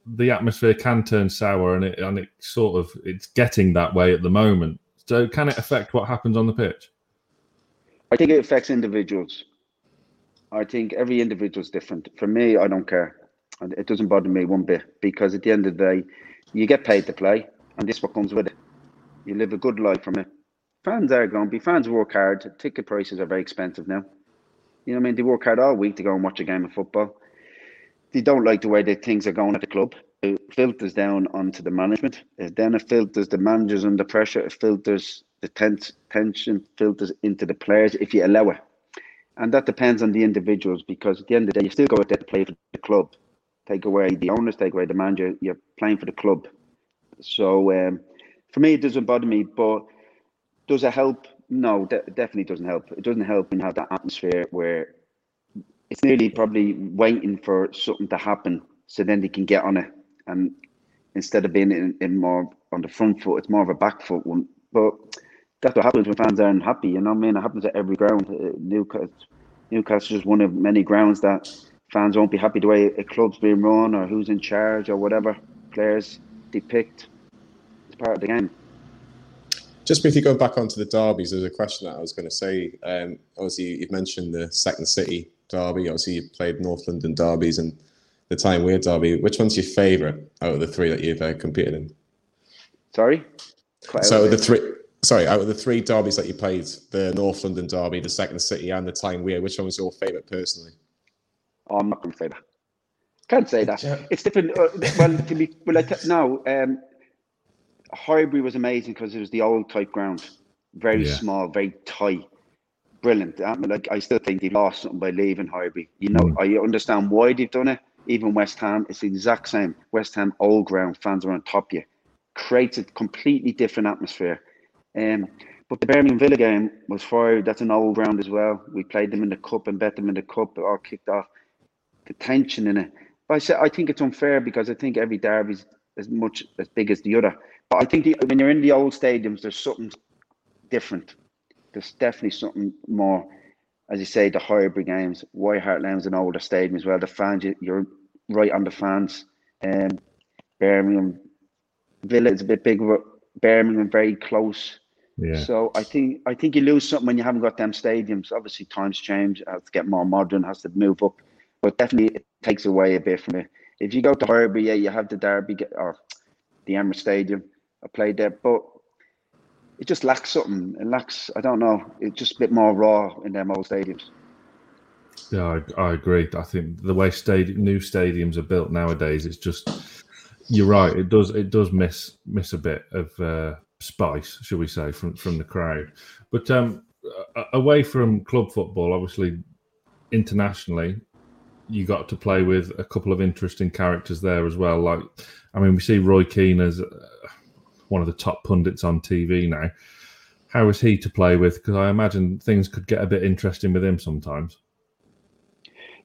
the atmosphere can turn sour, and it and it sort of it's getting that way at the moment. So can it affect what happens on the pitch? I think it affects individuals. I think every individual is different. For me, I don't care. And it doesn't bother me one bit because at the end of the day, you get paid to play, and this what comes with it. You live a good life from it. Fans are going to be fans work hard. Ticket prices are very expensive now. You know what I mean? They work hard all week to go and watch a game of football. They don't like the way that things are going at the club. It filters down onto the management. Then it filters the managers under pressure. It filters the tense, tension filters into the players if you allow it and that depends on the individuals because at the end of the day, you still go out there to play for the club. Take away the owners, take away the manager. You're playing for the club. So um, for me, it doesn't bother me. But does it help? No, de- definitely doesn't help. It doesn't help when you have that atmosphere where it's nearly probably waiting for something to happen so then they can get on it. And instead of being in, in more on the front foot, it's more of a back foot one. But that's what happens when fans aren't happy. You know what I mean? It happens at every ground. Uh, Newcastle, Newcastle is just one of many grounds that fans won't be happy the way a club's being run or who's in charge or whatever players depict. It's part of the game. Just briefly going back onto the derbies, there's a question that I was going to say. Um, obviously, you've mentioned the Second City derby. Obviously, you played North London derbies and the Tyne Wear derby. Which one's your favourite out of the three that you've uh, competed in? Sorry. Quite so the three sorry, out of the three derbies that you played, the North London derby, the Second City, and the Tyne Wear, which one was your favourite personally? Oh, I'm not going to say that. Can't say that. It's different. Uh, well, to be well, I no. Um, Highbury was amazing because it was the old type ground, very yeah. small, very tight, brilliant. I mean, like I still think they lost something by leaving Highbury. You know, mm. I understand why they've done it. Even West Ham, it's the exact same. West Ham old ground, fans are on top of you, creates a completely different atmosphere. Um, But the Birmingham Villa game was fire. That's an old ground as well. We played them in the cup and bet them in the cup. It all kicked off. The tension in it. But I said I think it's unfair because I think every derby's as much as big as the other. But I think the, when you're in the old stadiums, there's something different. There's definitely something more, as you say, the Highbury games. White Hart Lane's an older stadium as well. The fans, you're right on the fans. Um, Birmingham Villa is a bit bigger. Birmingham very close. Yeah. So I think I think you lose something when you haven't got them stadiums. Obviously, times change. It has to get more modern. Has to move up. But definitely, it takes away a bit from it. If you go to Derby, yeah, you have the Derby or the Emirates Stadium. I played there, but it just lacks something. It lacks. I don't know. It's just a bit more raw in them old stadiums. Yeah, I, I agree. I think the way stadium, new stadiums are built nowadays, it's just you're right. It does it does miss miss a bit of uh, spice, shall we say, from from the crowd. But um, away from club football, obviously internationally, you got to play with a couple of interesting characters there as well. Like, I mean, we see Roy Keane as uh, one of the top pundits on TV now. How is he to play with? Because I imagine things could get a bit interesting with him sometimes.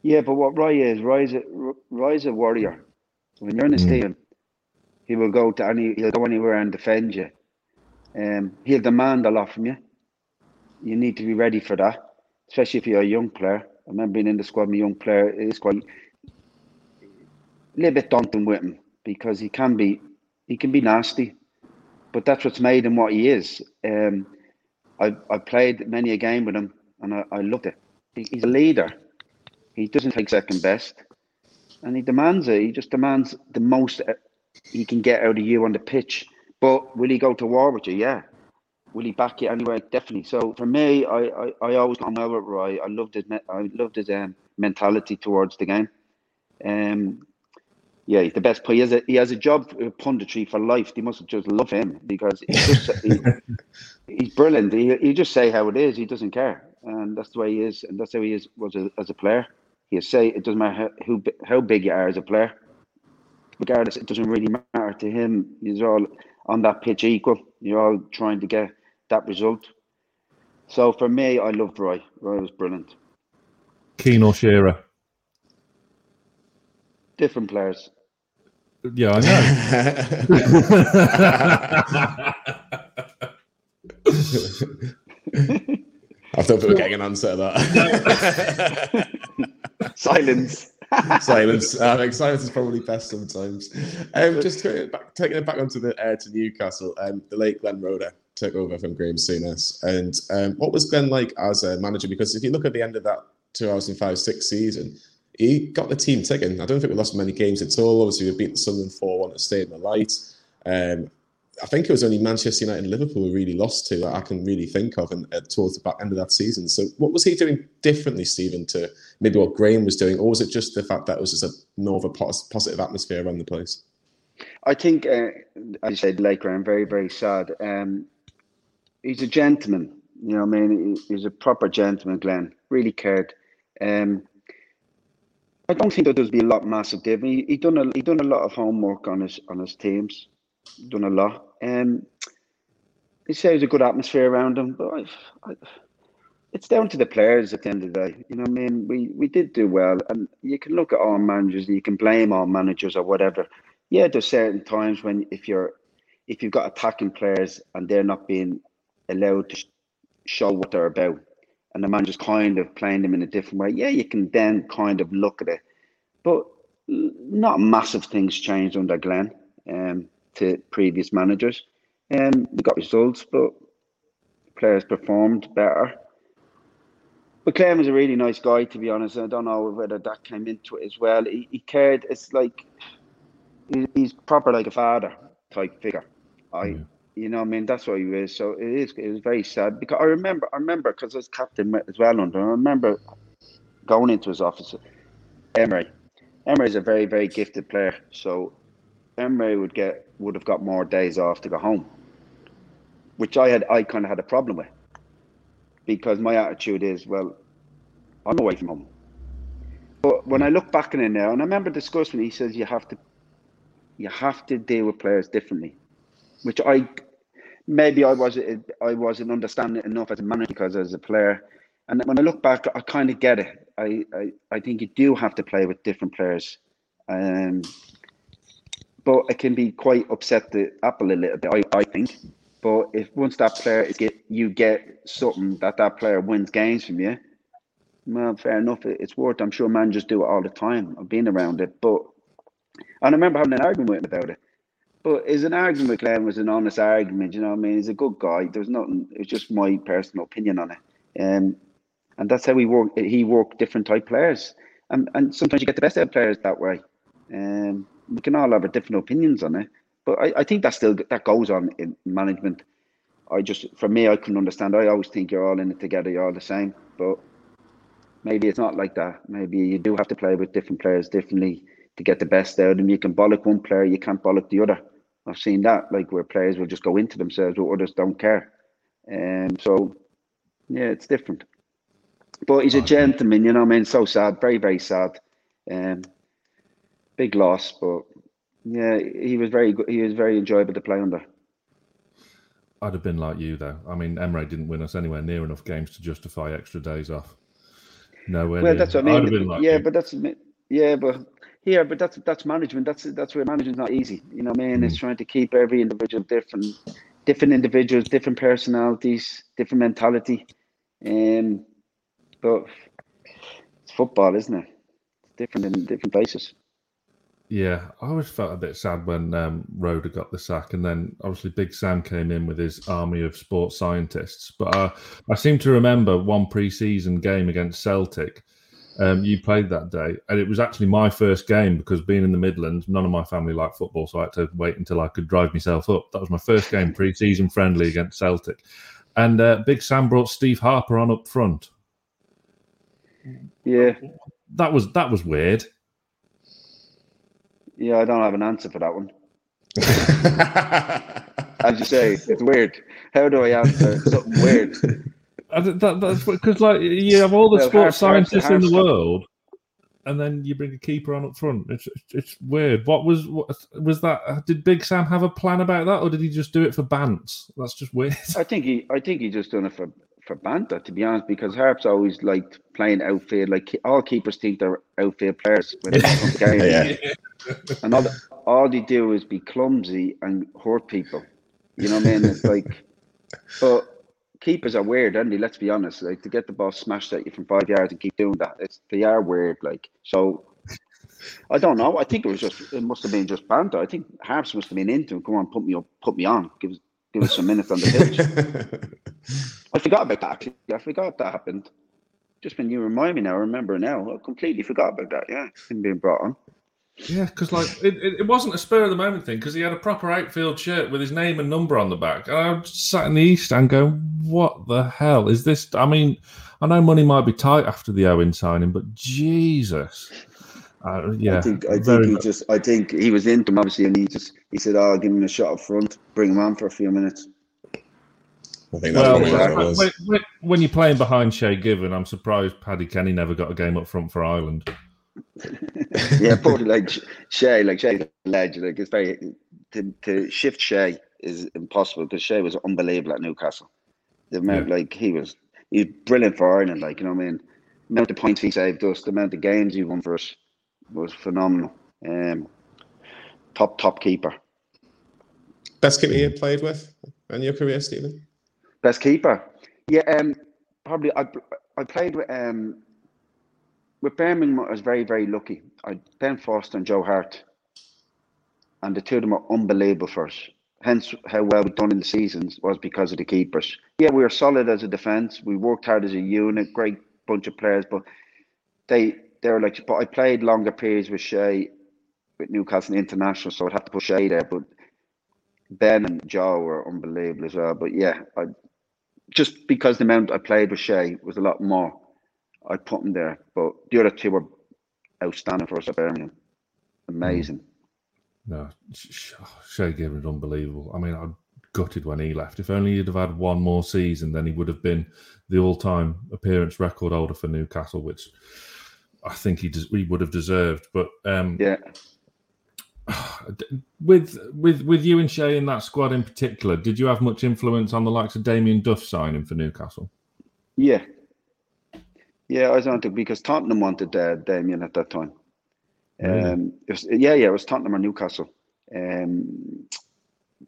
Yeah, but what Roy is, Roy's a, Roy's a warrior. When you're in his mm. team, he will go to any, he'll go anywhere and defend you. Um, he'll demand a lot from you. You need to be ready for that, especially if you're a young player. I remember being in the squad, my young player. It's quite a little bit daunting with him because he can be, he can be nasty, but that's what's made him what he is. Um, I I played many a game with him, and I, I loved it. He, he's a leader. He doesn't take second best, and he demands it. He just demands the most he can get out of you on the pitch. But will he go to war with you? Yeah. Will he back you anyway? Definitely. So for me, I, I, I always got on with Roy. I loved his I loved his um, mentality towards the game. Um, yeah, he's the best player. He has a he has a job uh, punditry for life. They must just love him because he's just he, he's brilliant. He he just say how it is. He doesn't care, and that's the way he is, and that's how he is was a, as a player. He'll say it doesn't matter who how big you are as a player. Regardless, it doesn't really matter to him. He's all on that pitch equal. You're all trying to get that result. So for me, I loved Roy. Roy was brilliant. Keane or Shearer? Different players. Yeah, I know. I thought we were getting an answer to that. Silence. Silence. Think silence is probably best sometimes. Um, just back, taking it back onto the air to Newcastle. Um, the late Glenn Roeder took over from Graham Souness. And um, what was Glenn like as a manager? Because if you look at the end of that 2005-6 season, he got the team ticking. I don't think we lost many games at all. Obviously, we beat the Sunderland 4-1 to stay in the light. Um, I think it was only Manchester United and Liverpool we really lost to that I can really think of and uh, towards the back end of that season. So what was he doing differently, Stephen, to maybe what Graham was doing, or was it just the fact that it was just a more of a positive atmosphere around the place? I think, uh, as you said, like Graham, very very sad. Um, he's a gentleman. You know, I mean, he's a proper gentleman. Glenn really cared. Um, I don't think that there's been a lot massive given. He, he done a he done a lot of homework on his on his teams, done a lot. Um, says a good atmosphere around him, but I've, I, it's down to the players at the end of the day. You know, I mean, we we did do well, and you can look at our managers, and you can blame our managers or whatever. Yeah, there's certain times when if you're if you've got attacking players and they're not being allowed to show what they're about, and the manager's kind of playing them in a different way. Yeah, you can then kind of look at it, but not massive things changed under Glenn um, to previous managers. And um, we got results, but players performed better. But Clem was a really nice guy, to be honest. I don't know whether that came into it as well. He, he cared. It's like he's proper like a father type figure. I, yeah. you know, I mean, that's what he is. So it is. It was very sad because I remember. I remember because I was captain as well under. I remember going into his office. Emre, Emre is a very very gifted player. So Emre would get would have got more days off to go home, which I had. I kind of had a problem with because my attitude is, well, I'm away from home. But when I look back in it now, and I remember discussing, he says you have to, you have to deal with players differently, which I, maybe I was I wasn't understanding enough as a manager because as a player. And when I look back, I kind of get it. I, I, I think you do have to play with different players. Um, but it can be quite upset the apple a little bit, I, I think. But if once that player is get you get something that that player wins games from you, well, fair enough. It, it's worth. I'm sure managers do it all the time. I've been around it, but and I remember having an argument about it. But is an argument with Glenn was an honest argument. You know what I mean? He's a good guy. There's nothing. It's just my personal opinion on it. Um, and that's how he work. He worked different type players, and and sometimes you get the best out of players that way. Um, we can all have different opinions on it, but I, I think that still that goes on in management. I just, for me, I couldn't understand. I always think you're all in it together, you're all the same. But maybe it's not like that. Maybe you do have to play with different players differently to get the best out of them. You can bollock one player, you can't bollock the other. I've seen that, like where players will just go into themselves, but others don't care. And um, so, yeah, it's different. But he's a gentleman, you know. I mean, so sad, very, very sad. Um, big loss, but yeah, he was very good. He was very enjoyable to play under. I'd have been like you though. I mean, Emre didn't win us anywhere near enough games to justify extra days off. Nowhere. Well, near. that's what I mean. Like yeah, you. but that's yeah, but here, but that's that's management. That's that's where management's not easy. You know what I mean? Mm. It's trying to keep every individual different, different individuals, different personalities, different mentality. Um, but it's football, isn't it? It's different in different places. Yeah, I always felt a bit sad when um, Roeder got the sack, and then obviously Big Sam came in with his army of sports scientists. But uh, I seem to remember one pre-season game against Celtic. Um, you played that day, and it was actually my first game because being in the Midlands, none of my family liked football, so I had to wait until I could drive myself up. That was my first game pre-season friendly against Celtic, and uh, Big Sam brought Steve Harper on up front. Yeah, that was that was weird. Yeah, I don't have an answer for that one. As you say, it's weird. How do I answer something weird? That, that's because, like, you have all the well, sports scientists in the world, and then you bring a keeper on up front. It's it's weird. What was what, was that? Did Big Sam have a plan about that, or did he just do it for bants? That's just weird. I think he I think he just done it for for banter, to be honest, because Harp's always liked playing outfield. Like all keepers think they're outfield players when they come game. yeah. And all, all they do is be clumsy and hurt people. You know what I mean? It's like, but keepers are weird, aren't they? Let's be honest. Like to get the ball smashed at you from five yards and keep doing that, it's they are weird. Like so, I don't know. I think it was just it must have been just banter. I think Harps must have been into him. Come on, put me up, put me on. Give give us some minutes on the pitch. I forgot about that. Actually. I forgot that happened. Just when you remind me now, I remember now. I completely forgot about that. Yeah, him being brought on. Yeah, because like it, it, wasn't a spur of the moment thing because he had a proper outfield shirt with his name and number on the back. And I sat in the east and going, "What the hell is this?" I mean, I know money might be tight after the Owen signing, but Jesus, uh, yeah. I think I think he just I think he was into him obviously, and he just he said, "Oh, I'll give him a shot up front, bring him on for a few minutes." I think that's well, what it was. When, you're playing behind Shay Given, I'm surprised Paddy Kenny never got a game up front for Ireland. yeah, probably like Shay, like Shay's a legend. Like it's very to, to shift Shay is impossible because Shay was unbelievable at Newcastle. The amount, yeah. like he was, he was brilliant for Ireland. Like you know, what I mean, the amount of points he saved us, the amount of games he won for us was phenomenal. Um, top top keeper. Best keeper you played with in your career, Stephen? Best keeper, yeah. Um, probably I I played with um with Birmingham. I was very very lucky. I Ben Foster and Joe Hart, and the two of them are unbelievable for us. Hence, how well we've done in the seasons was because of the keepers. Yeah, we were solid as a defence. We worked hard as a unit. Great bunch of players, but they they were like. But I played longer periods with Shay, with Newcastle International, so I'd have to put Shay there. But Ben and Joe were unbelievable as well. But yeah, I just because the amount I played with Shay was a lot more, I put him there. But the other two were outstanding for us at Birmingham. Amazing. No, Shay Given unbelievable. I mean, I gutted when he left. If only he'd have had one more season, then he would have been the all-time appearance record holder for Newcastle, which I think he des- he would have deserved. But um, yeah, with with with you and Shay in that squad in particular, did you have much influence on the likes of Damien Duff signing for Newcastle? Yeah, yeah, I was on to because Tottenham wanted uh, Damien at that time. Really? Um, was, yeah, yeah, it was Tottenham or Newcastle. Um,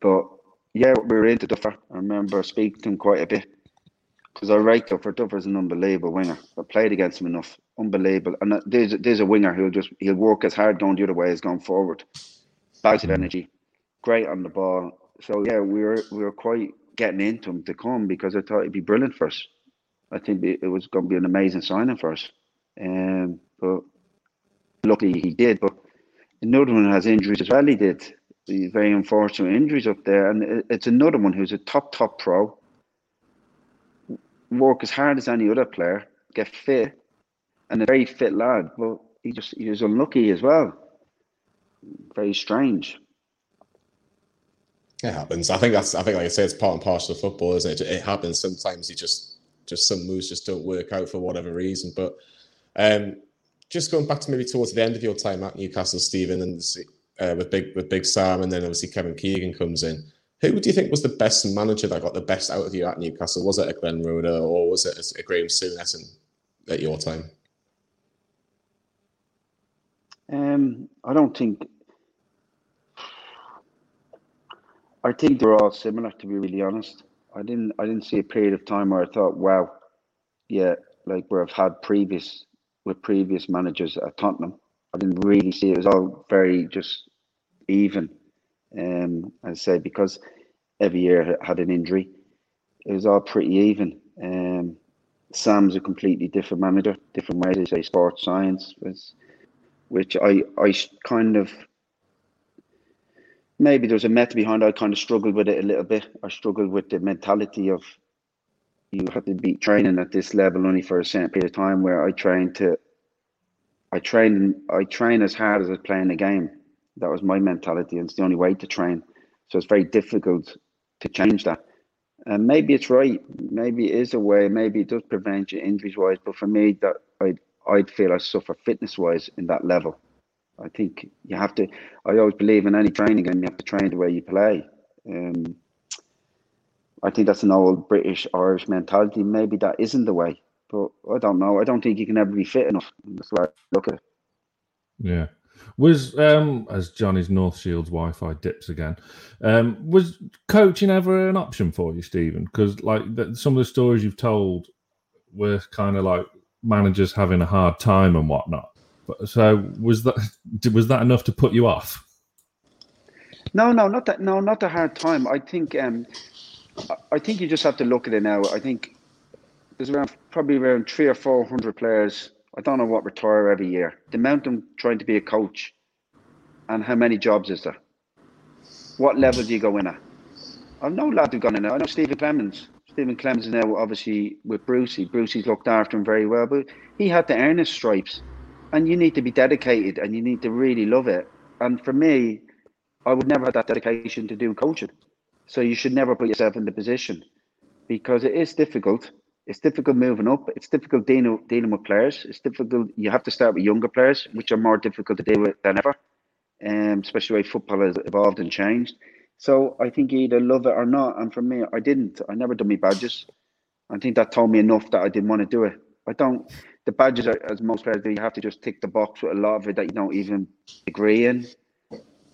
but yeah, we were into Duffer. I remember speaking to him quite a bit because I rate Duffer. Duffer's an unbelievable winger. I played against him enough. Unbelievable. And uh, there's there's a winger who'll just he'll work as hard going the other way as going forward. Bags of mm. energy, great on the ball. So yeah, we were we were quite getting into him to come because I thought it'd be brilliant for us. I think it was going to be an amazing signing for us. Um, but luckily he did. But another one has injuries as well. He did very unfortunate injuries up there, and it's another one who's a top top pro. Work as hard as any other player, get fit, and a very fit lad. Well, he just he was unlucky as well. Very strange. It happens. I think that's. I think, like I say, it's part and parcel of football, isn't it? It happens. Sometimes you just, just some moves just don't work out for whatever reason. But um, just going back to maybe towards the end of your time at Newcastle, Stephen, and uh, with big with Big Sam, and then obviously Kevin Keegan comes in. Who do you think was the best manager that got the best out of you at Newcastle? Was it a Glenn Roeder or was it a Graham Souness at your time? Um, I don't think. I think they're all similar, to be really honest. I didn't. I didn't see a period of time where I thought, "Wow, yeah," like where I've had previous with previous managers at Tottenham. I didn't really see it. It was all very just even. Um, I say because every year had an injury, it was all pretty even. Um, Sam's a completely different manager, different way to say sports science, was, which I I kind of maybe there's a method behind. I kind of struggled with it a little bit. I struggled with the mentality of you have to be training at this level only for a certain period of time. Where I trained to, I train I train as hard as I play in the game that was my mentality, and it's the only way to train. So it's very difficult to change that. And maybe it's right. Maybe it is a way. Maybe it does prevent you injuries wise. But for me, that I'd I'd feel I suffer fitness wise in that level. I think you have to. I always believe in any training, and you have to train the way you play. Um, I think that's an old British Irish mentality. Maybe that isn't the way, but I don't know. I don't think you can ever be fit enough. That's why I look at it. Yeah. Was um as Jonny's North Shields Wi-Fi dips again? Um, was coaching ever an option for you, Stephen? Because like the, some of the stories you've told were kind of like managers having a hard time and whatnot. But so was that was that enough to put you off? No, no, not that. No, not the hard time. I think um, I think you just have to look at it now. I think there's around probably around three or four hundred players I don't know what retire every year. The amount of trying to be a coach and how many jobs is there? What level do you go in at? I've know lads who've gone in there. I know Stephen Clemence. Stephen Clemence is now obviously with Brucey. Brucey's looked after him very well, but he had to earn his stripes. And you need to be dedicated and you need to really love it. And for me, I would never have that dedication to do coaching. So you should never put yourself in the position because it is difficult it's difficult moving up. It's difficult dealing, dealing with players. It's difficult. You have to start with younger players, which are more difficult to deal with than ever, um, especially the way football has evolved and changed. So I think you either love it or not. And for me, I didn't. I never done my badges. I think that told me enough that I didn't want to do it. I don't. The badges, are, as most players do, you have to just tick the box with a lot of it that you don't even agree in.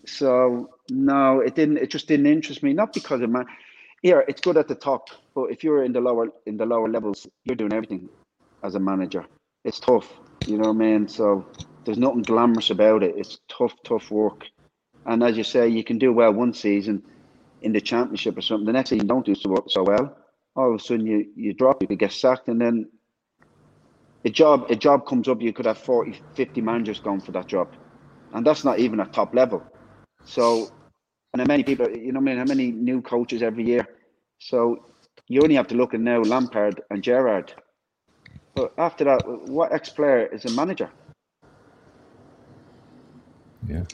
So no, it didn't. It just didn't interest me. Not because of my yeah, it's good at the top, but if you're in the lower in the lower levels, you're doing everything as a manager. It's tough, you know what I mean. So there's nothing glamorous about it. It's tough, tough work. And as you say, you can do well one season in the championship or something. The next season you don't do so, so well. All of a sudden you you drop, you get sacked, and then a job a job comes up. You could have 40, 50 managers going for that job, and that's not even at top level. So and how many people, you know, what I mean, how many new coaches every year? So you only have to look at now Lampard and Gerrard. But after that, what ex-player is a manager? Yeah,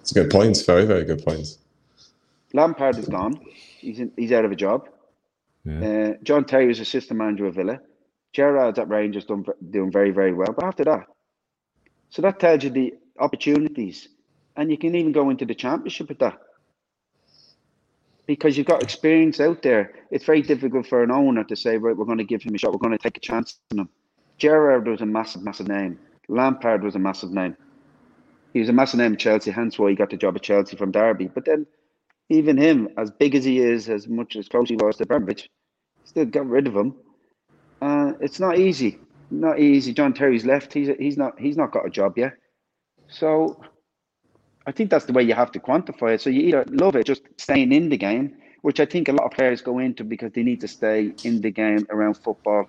it's a good point. Very, very good point. Lampard is gone. He's in, he's out of a job. Yeah. Uh, John Terry was assistant manager of Villa. Gerrard's at Rangers done, doing very, very well. But after that, so that tells you the opportunities and you can even go into the championship with that because you've got experience out there. It's very difficult for an owner to say, right, we're going to give him a shot. We're going to take a chance on him. Gerrard was a massive, massive name. Lampard was a massive name. He was a massive name at Chelsea, hence why he got the job at Chelsea from Derby. But then, even him, as big as he is, as much as close he was to Abramovich, still got rid of him. Uh, it's not easy. Not easy. John Terry's left. He's he's not he's not got a job yet. So I think that's the way you have to quantify it. So you either love it, just staying in the game, which I think a lot of players go into because they need to stay in the game around football,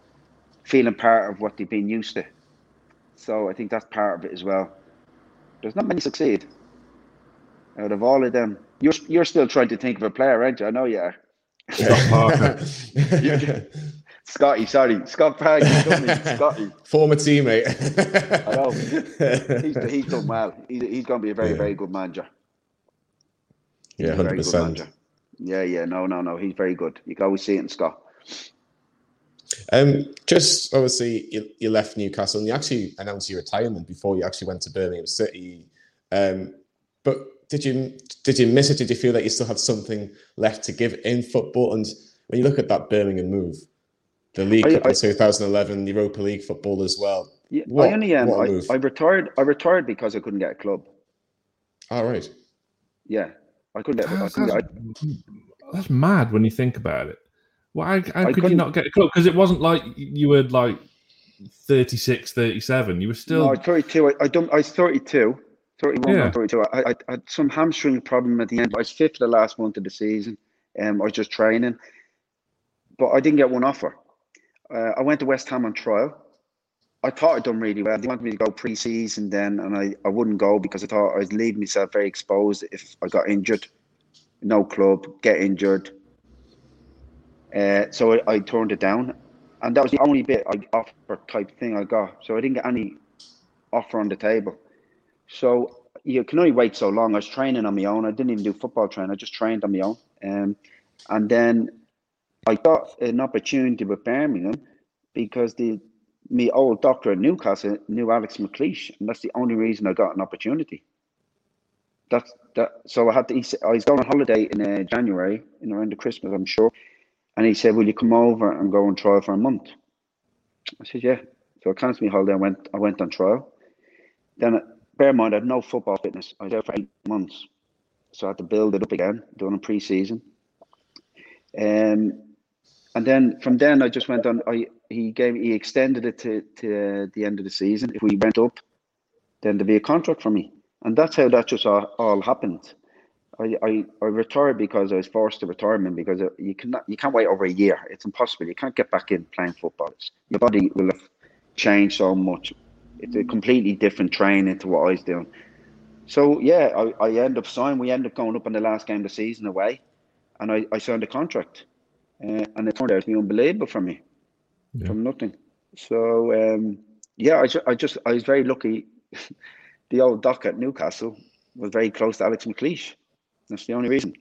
feeling part of what they've been used to. So I think that's part of it as well. There's not many succeed out of all of them. You're you're still trying to think of a player, aren't you? I know you are. Scotty, sorry, Scott Parker, Scotty, former teammate. I know he's, he's done well. He's, he's going to be a very, yeah. very good manager. Yeah, hundred percent. Yeah, yeah, no, no, no. He's very good. You can always see it in Scott. Um, just obviously, you, you left Newcastle and you actually announced your retirement before you actually went to Birmingham City. Um, but did you did you miss it? Did you feel that you still had something left to give in football? And when you look at that Birmingham move, the League I, Cup I, in 2011, Europa League football as well. Yeah, what, I only um, I, I, retired. I retired because I couldn't get a club. All right. Yeah, I couldn't get. That's, I couldn't get, that's mad when you think about it. Why how, how could you not get a club? Because it wasn't like you were like 36, 37. You were still. No, 32. I, I done. I was 32. 31 yeah. 32. I, I, I, had some hamstring problem at the end. I was fifth the last month of the season. Um, I was just training, but I didn't get one offer. Uh, I went to West Ham on trial. I thought I'd done really well. They wanted me to go pre-season then, and I, I wouldn't go because I thought I was leaving myself very exposed if I got injured. No club, get injured. Uh, so I, I, turned it down, and that was the only bit I offer type thing I got. So I didn't get any offer on the table. So you can only wait so long. I was training on my own. I didn't even do football training. I just trained on my own. Um, and then I got an opportunity with Birmingham because the me old doctor at Newcastle knew Alex McLeish, and that's the only reason I got an opportunity. That's that. So I had to. I was going on holiday in uh, January, in around the Christmas, I'm sure, and he said, "Will you come over and go on trial for a month?" I said, "Yeah." So I cancelled my holiday. I went. I went on trial. Then, bear in mind, I had no football fitness. I was there for eight months, so I had to build it up again, doing a pre-season. Um, and then from then I just went on. I he gave he extended it to to uh, the end of the season. If we went up, then there'd be a contract for me, and that's how that just all, all happened. I, I, I retired because I was forced to retirement because you cannot you can't wait over a year. It's impossible. You can't get back in playing football. It's, your body will have changed so much. It's a completely different training to what I was doing. So yeah, I, I end up signing. We end up going up in the last game of the season away, and I, I signed a contract uh, and it turned out to be unbelievable for me yeah. from nothing. So um, yeah, I, ju- I just I was very lucky. the old doc at Newcastle was very close to Alex McLeish. That's the only reason.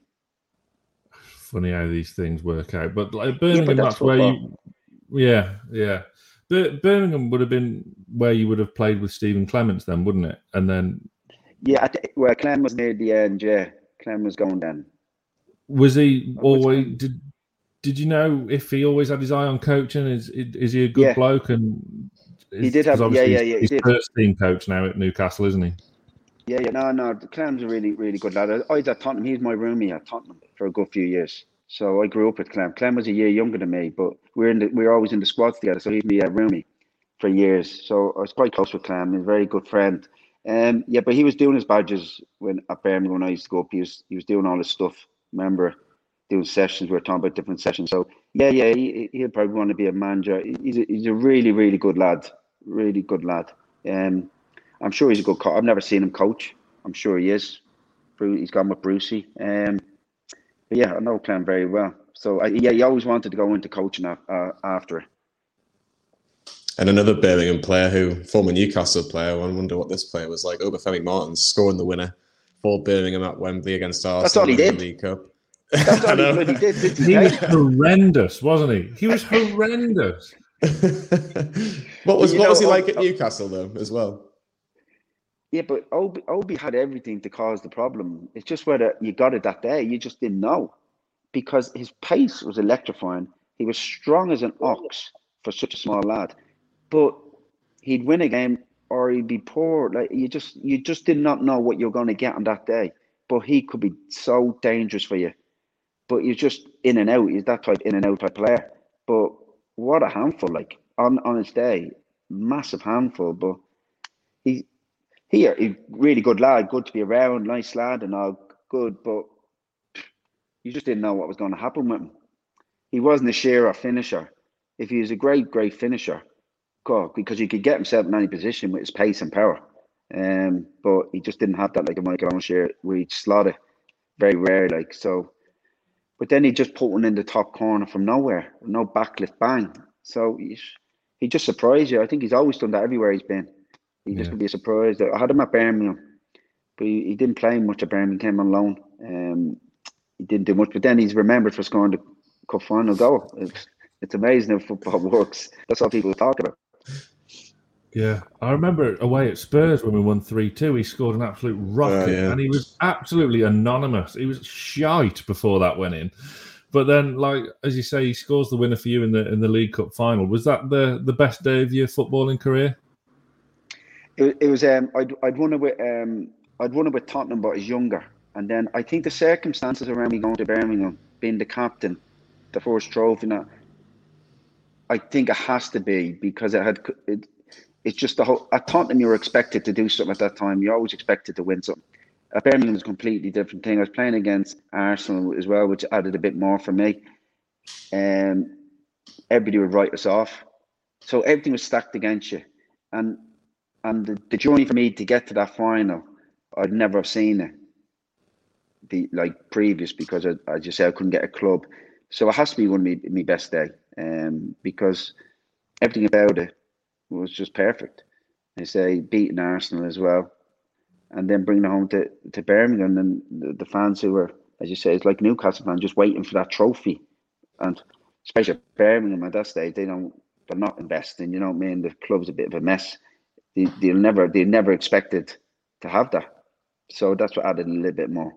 Funny how these things work out, but like Birmingham, yeah, but that's, that's where you. Yeah, yeah. Birmingham would have been where you would have played with Stephen Clemence, then, wouldn't it? And then. Yeah, where Clem was near the end. Yeah, Clem was going then. Was he always? Did did you know if he always had his eye on coaching? Is is he a good yeah. bloke? And is, he did have, yeah, yeah, yeah. He's, he's first team coach now at Newcastle, isn't he? Yeah, yeah, no, no. Clem's a really, really good lad. I was at Tottenham. He's my roomie at Tottenham for a good few years. So I grew up with Clem. Clem was a year younger than me, but we are in the, we were always in the squads together. So he's my uh, roomie for years. So I was quite close with Clem. He's a very good friend. Um, yeah, but he was doing his badges when at Birmingham when I used to go up. He was he was doing all his stuff. Remember, doing sessions. We are talking about different sessions. So yeah, yeah, he, he'll probably want to be a manager. He's a, he's a really, really good lad. Really good lad. Um, I'm sure he's a good coach. I've never seen him coach. I'm sure he is. He's gone with Brucey. Um, but yeah, I know Clem very well. So I, yeah, he always wanted to go into coaching uh, after. And another Birmingham player who, former Newcastle player, I wonder what this player was like. Obafemi Martins scoring the winner for Birmingham at Wembley against Arsenal. That's all he did. League Cup. That's all he bloody did, did he? He was horrendous, wasn't he? He was horrendous. what was what know, was he like at Newcastle though, as well? Yeah, but Obi, Obi had everything to cause the problem. It's just whether you got it that day. You just didn't know because his pace was electrifying. He was strong as an ox for such a small lad, but he'd win a game or he'd be poor. Like you just you just did not know what you're going to get on that day. But he could be so dangerous for you. But you're just in and out. He's that type in and out type player. But what a handful! Like on on his day, massive handful. But he here, he really good lad, good to be around, nice lad, and all good. But you just didn't know what was going to happen with him. He wasn't a Shearer finisher. If he was a great, great finisher, God, because he could get himself in any position with his pace and power. Um, but he just didn't have that like a Michael O'Shea where he'd slot it very rare, like so. But then he just put one in the top corner from nowhere, no backlift bang. So he, he just surprised you. I think he's always done that everywhere he's been. He just yeah. could be a surprise. I had him at Birmingham, but he, he didn't play much at Birmingham. Came on loan. Um, he didn't do much, but then he's remembered for scoring the cup final goal. It's, it's amazing how football works. That's what people talk about. Yeah, I remember away at Spurs when we won three two. He scored an absolute rocket, uh, yeah. and he was absolutely anonymous. He was shite before that went in, but then, like as you say, he scores the winner for you in the in the League Cup final. Was that the the best day of your footballing career? It, it was. Um, I'd I'd won it with um, I'd won it with Tottenham, but I was younger, and then I think the circumstances around me going to Birmingham, being the captain, the first trophy. Now, I think it has to be because it had it, it's just the whole. At Tottenham, you were expected to do something at that time. You're always expected to win something. At Birmingham was a completely different thing. I was playing against Arsenal as well, which added a bit more for me. Um, everybody would write us off, so everything was stacked against you. And and the, the journey for me to get to that final, I'd never have seen it. The like previous because I, I just said I couldn't get a club, so it has to be one of my, my best day. Um, because everything about it was just perfect. I say beating Arsenal as well, and then bringing it home to, to Birmingham and the, the fans who were, as you say, it's like Newcastle fans just waiting for that trophy, and especially Birmingham at that stage, they don't, they're not investing. You know what I mean? The club's a bit of a mess. They, they'll never, they never expected to have that, so that's what added a little bit more.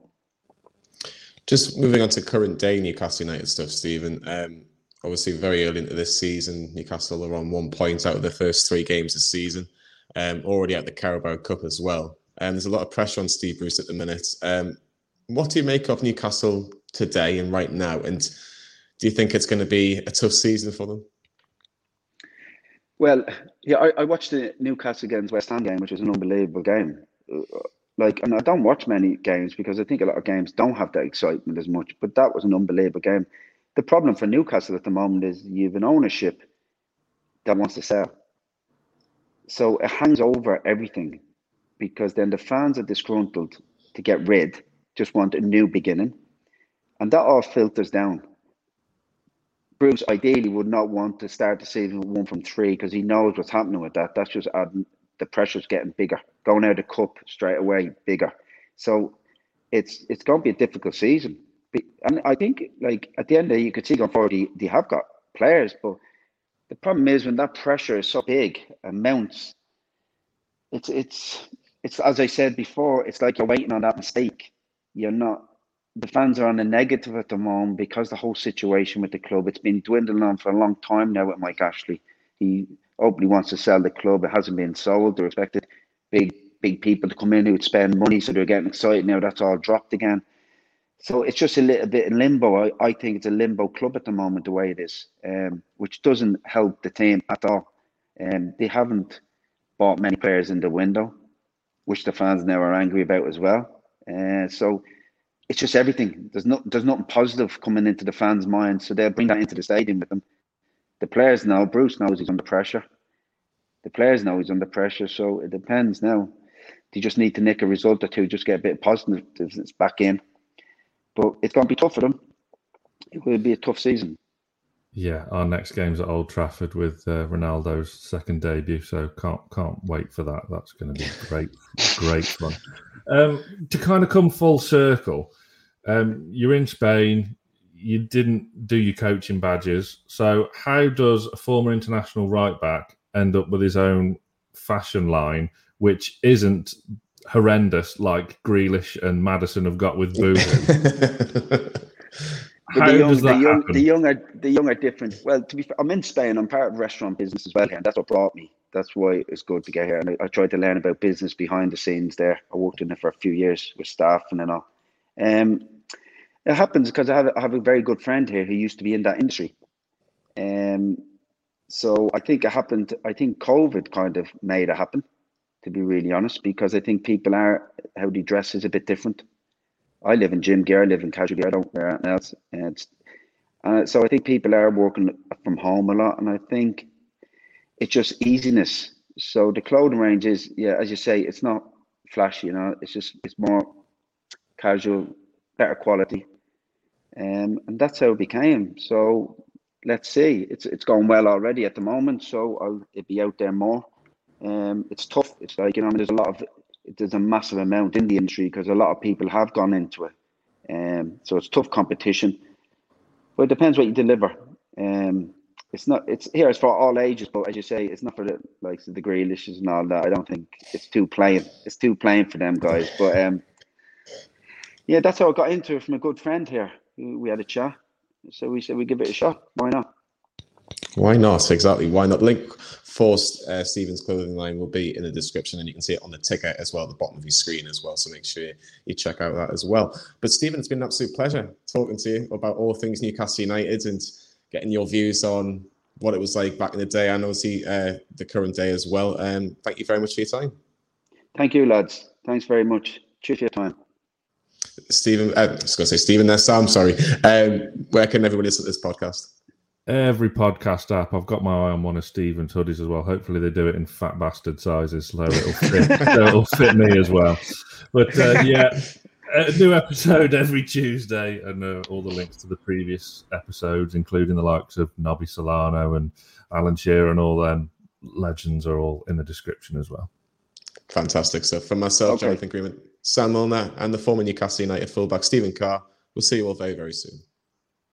Just moving on to current day Newcastle United stuff, Stephen. Um, obviously very early into this season. Newcastle are on one point out of the first three games this season, um, already at the Carabao Cup as well. And um, there's a lot of pressure on Steve Bruce at the minute. Um, what do you make of Newcastle today and right now? And do you think it's going to be a tough season for them? Well, yeah, I, I watched the Newcastle against West Ham game, which was an unbelievable game. Like, and I don't watch many games because I think a lot of games don't have that excitement as much. But that was an unbelievable game the problem for Newcastle at the moment is you have an ownership that wants to sell. So it hangs over everything because then the fans are disgruntled to get rid, just want a new beginning. And that all filters down. Bruce ideally would not want to start the season with one from three because he knows what's happening with that. That's just adding the pressure's getting bigger. Going out of the cup straight away, bigger. So it's it's going to be a difficult season and I think like at the end of the, day, you could see going forward, they, they have got players, but the problem is when that pressure is so big and mounts, it's it's it's as I said before, it's like you're waiting on that mistake. You're not. The fans are on the negative at the moment because the whole situation with the club. It's been dwindling on for a long time now with Mike Ashley. He openly wants to sell the club. It hasn't been sold. They're expected big big people to come in who would spend money, so they're getting excited now. That's all dropped again. So it's just a little bit in limbo. I, I think it's a limbo club at the moment, the way it is, um, which doesn't help the team at all. Um, they haven't bought many players in the window, which the fans now are angry about as well. Uh, so it's just everything. There's not there's nothing positive coming into the fans' mind, so they'll bring that into the stadium with them. The players know. Bruce knows he's under pressure. The players know he's under pressure, so it depends now. They just need to nick a result or two, just get a bit of positiveness back in but it's going to be tough for them. It will be a tough season. Yeah, our next game's at Old Trafford with uh, Ronaldo's second debut, so can't can't wait for that. That's going to be great, great fun. Um, to kind of come full circle, um, you're in Spain. You didn't do your coaching badges, so how does a former international right back end up with his own fashion line which isn't horrendous like Grealish and Maddison have got with Boohoo. How the young, does that the young, happen? The young are the young are different. Well, to be fair, I'm in Spain. I'm part of restaurant business as well here, and that's what brought me. That's why it's good to get here. And I, I, tried to learn about business behind the scenes there. I worked in it for a few years with staff and then all. Um, it happens because I have I have a very good friend here who used to be in that industry. Um, so I think it happened. I think COVID kind of made it happen, to be really honest, because I think people are how they dress is a bit different. I live in gym gear, I live in casual gear, I don't wear anything else. And uh, so I think people are working from home a lot, and I think it's just easiness. So the clothing range is, yeah, as you say, it's not flashy, you know, it's just it's more casual, better quality, um, and that's how it became. So let's see, it's it's going well already at the moment. So I'll it be out there more. Um, it's tough. It's like you know, I mean, there's a lot of there's a massive amount in the industry because a lot of people have gone into it. Um, so it's tough competition. But it depends what you deliver. Um, it's not it's here it's for all ages, but as you say, it's not for the like the Grealishes and all that. I don't think it's too plain. It's too plain for them guys. But um, yeah, that's how I got into it from a good friend here. We had a chat, so we said we give it a shot. Why not? Why not? Exactly. Why not? Link for uh, Stephen's clothing line will be in the description, and you can see it on the ticket as well, at the bottom of your screen as well. So make sure you check out that as well. But Stephen, it's been an absolute pleasure talking to you about all things Newcastle United and getting your views on what it was like back in the day and obviously uh, the current day as well. Um, thank you very much for your time. Thank you, lads. Thanks very much. Cheers for your time. Stephen, uh, I was going to say Stephen there, Sam, sorry. Um, where can everybody listen to this podcast? Every podcast app. I've got my eye on one of Stephen's hoodies as well. Hopefully, they do it in fat bastard sizes so it'll fit, so it'll fit me as well. But uh, yeah, a new episode every Tuesday, and uh, all the links to the previous episodes, including the likes of Nobby Solano and Alan Shearer and all them legends, are all in the description as well. Fantastic stuff. From myself, okay. Jonathan Greenwood, Sam Mulliner, and the former Newcastle United fullback Stephen Carr. We'll see you all very, very soon.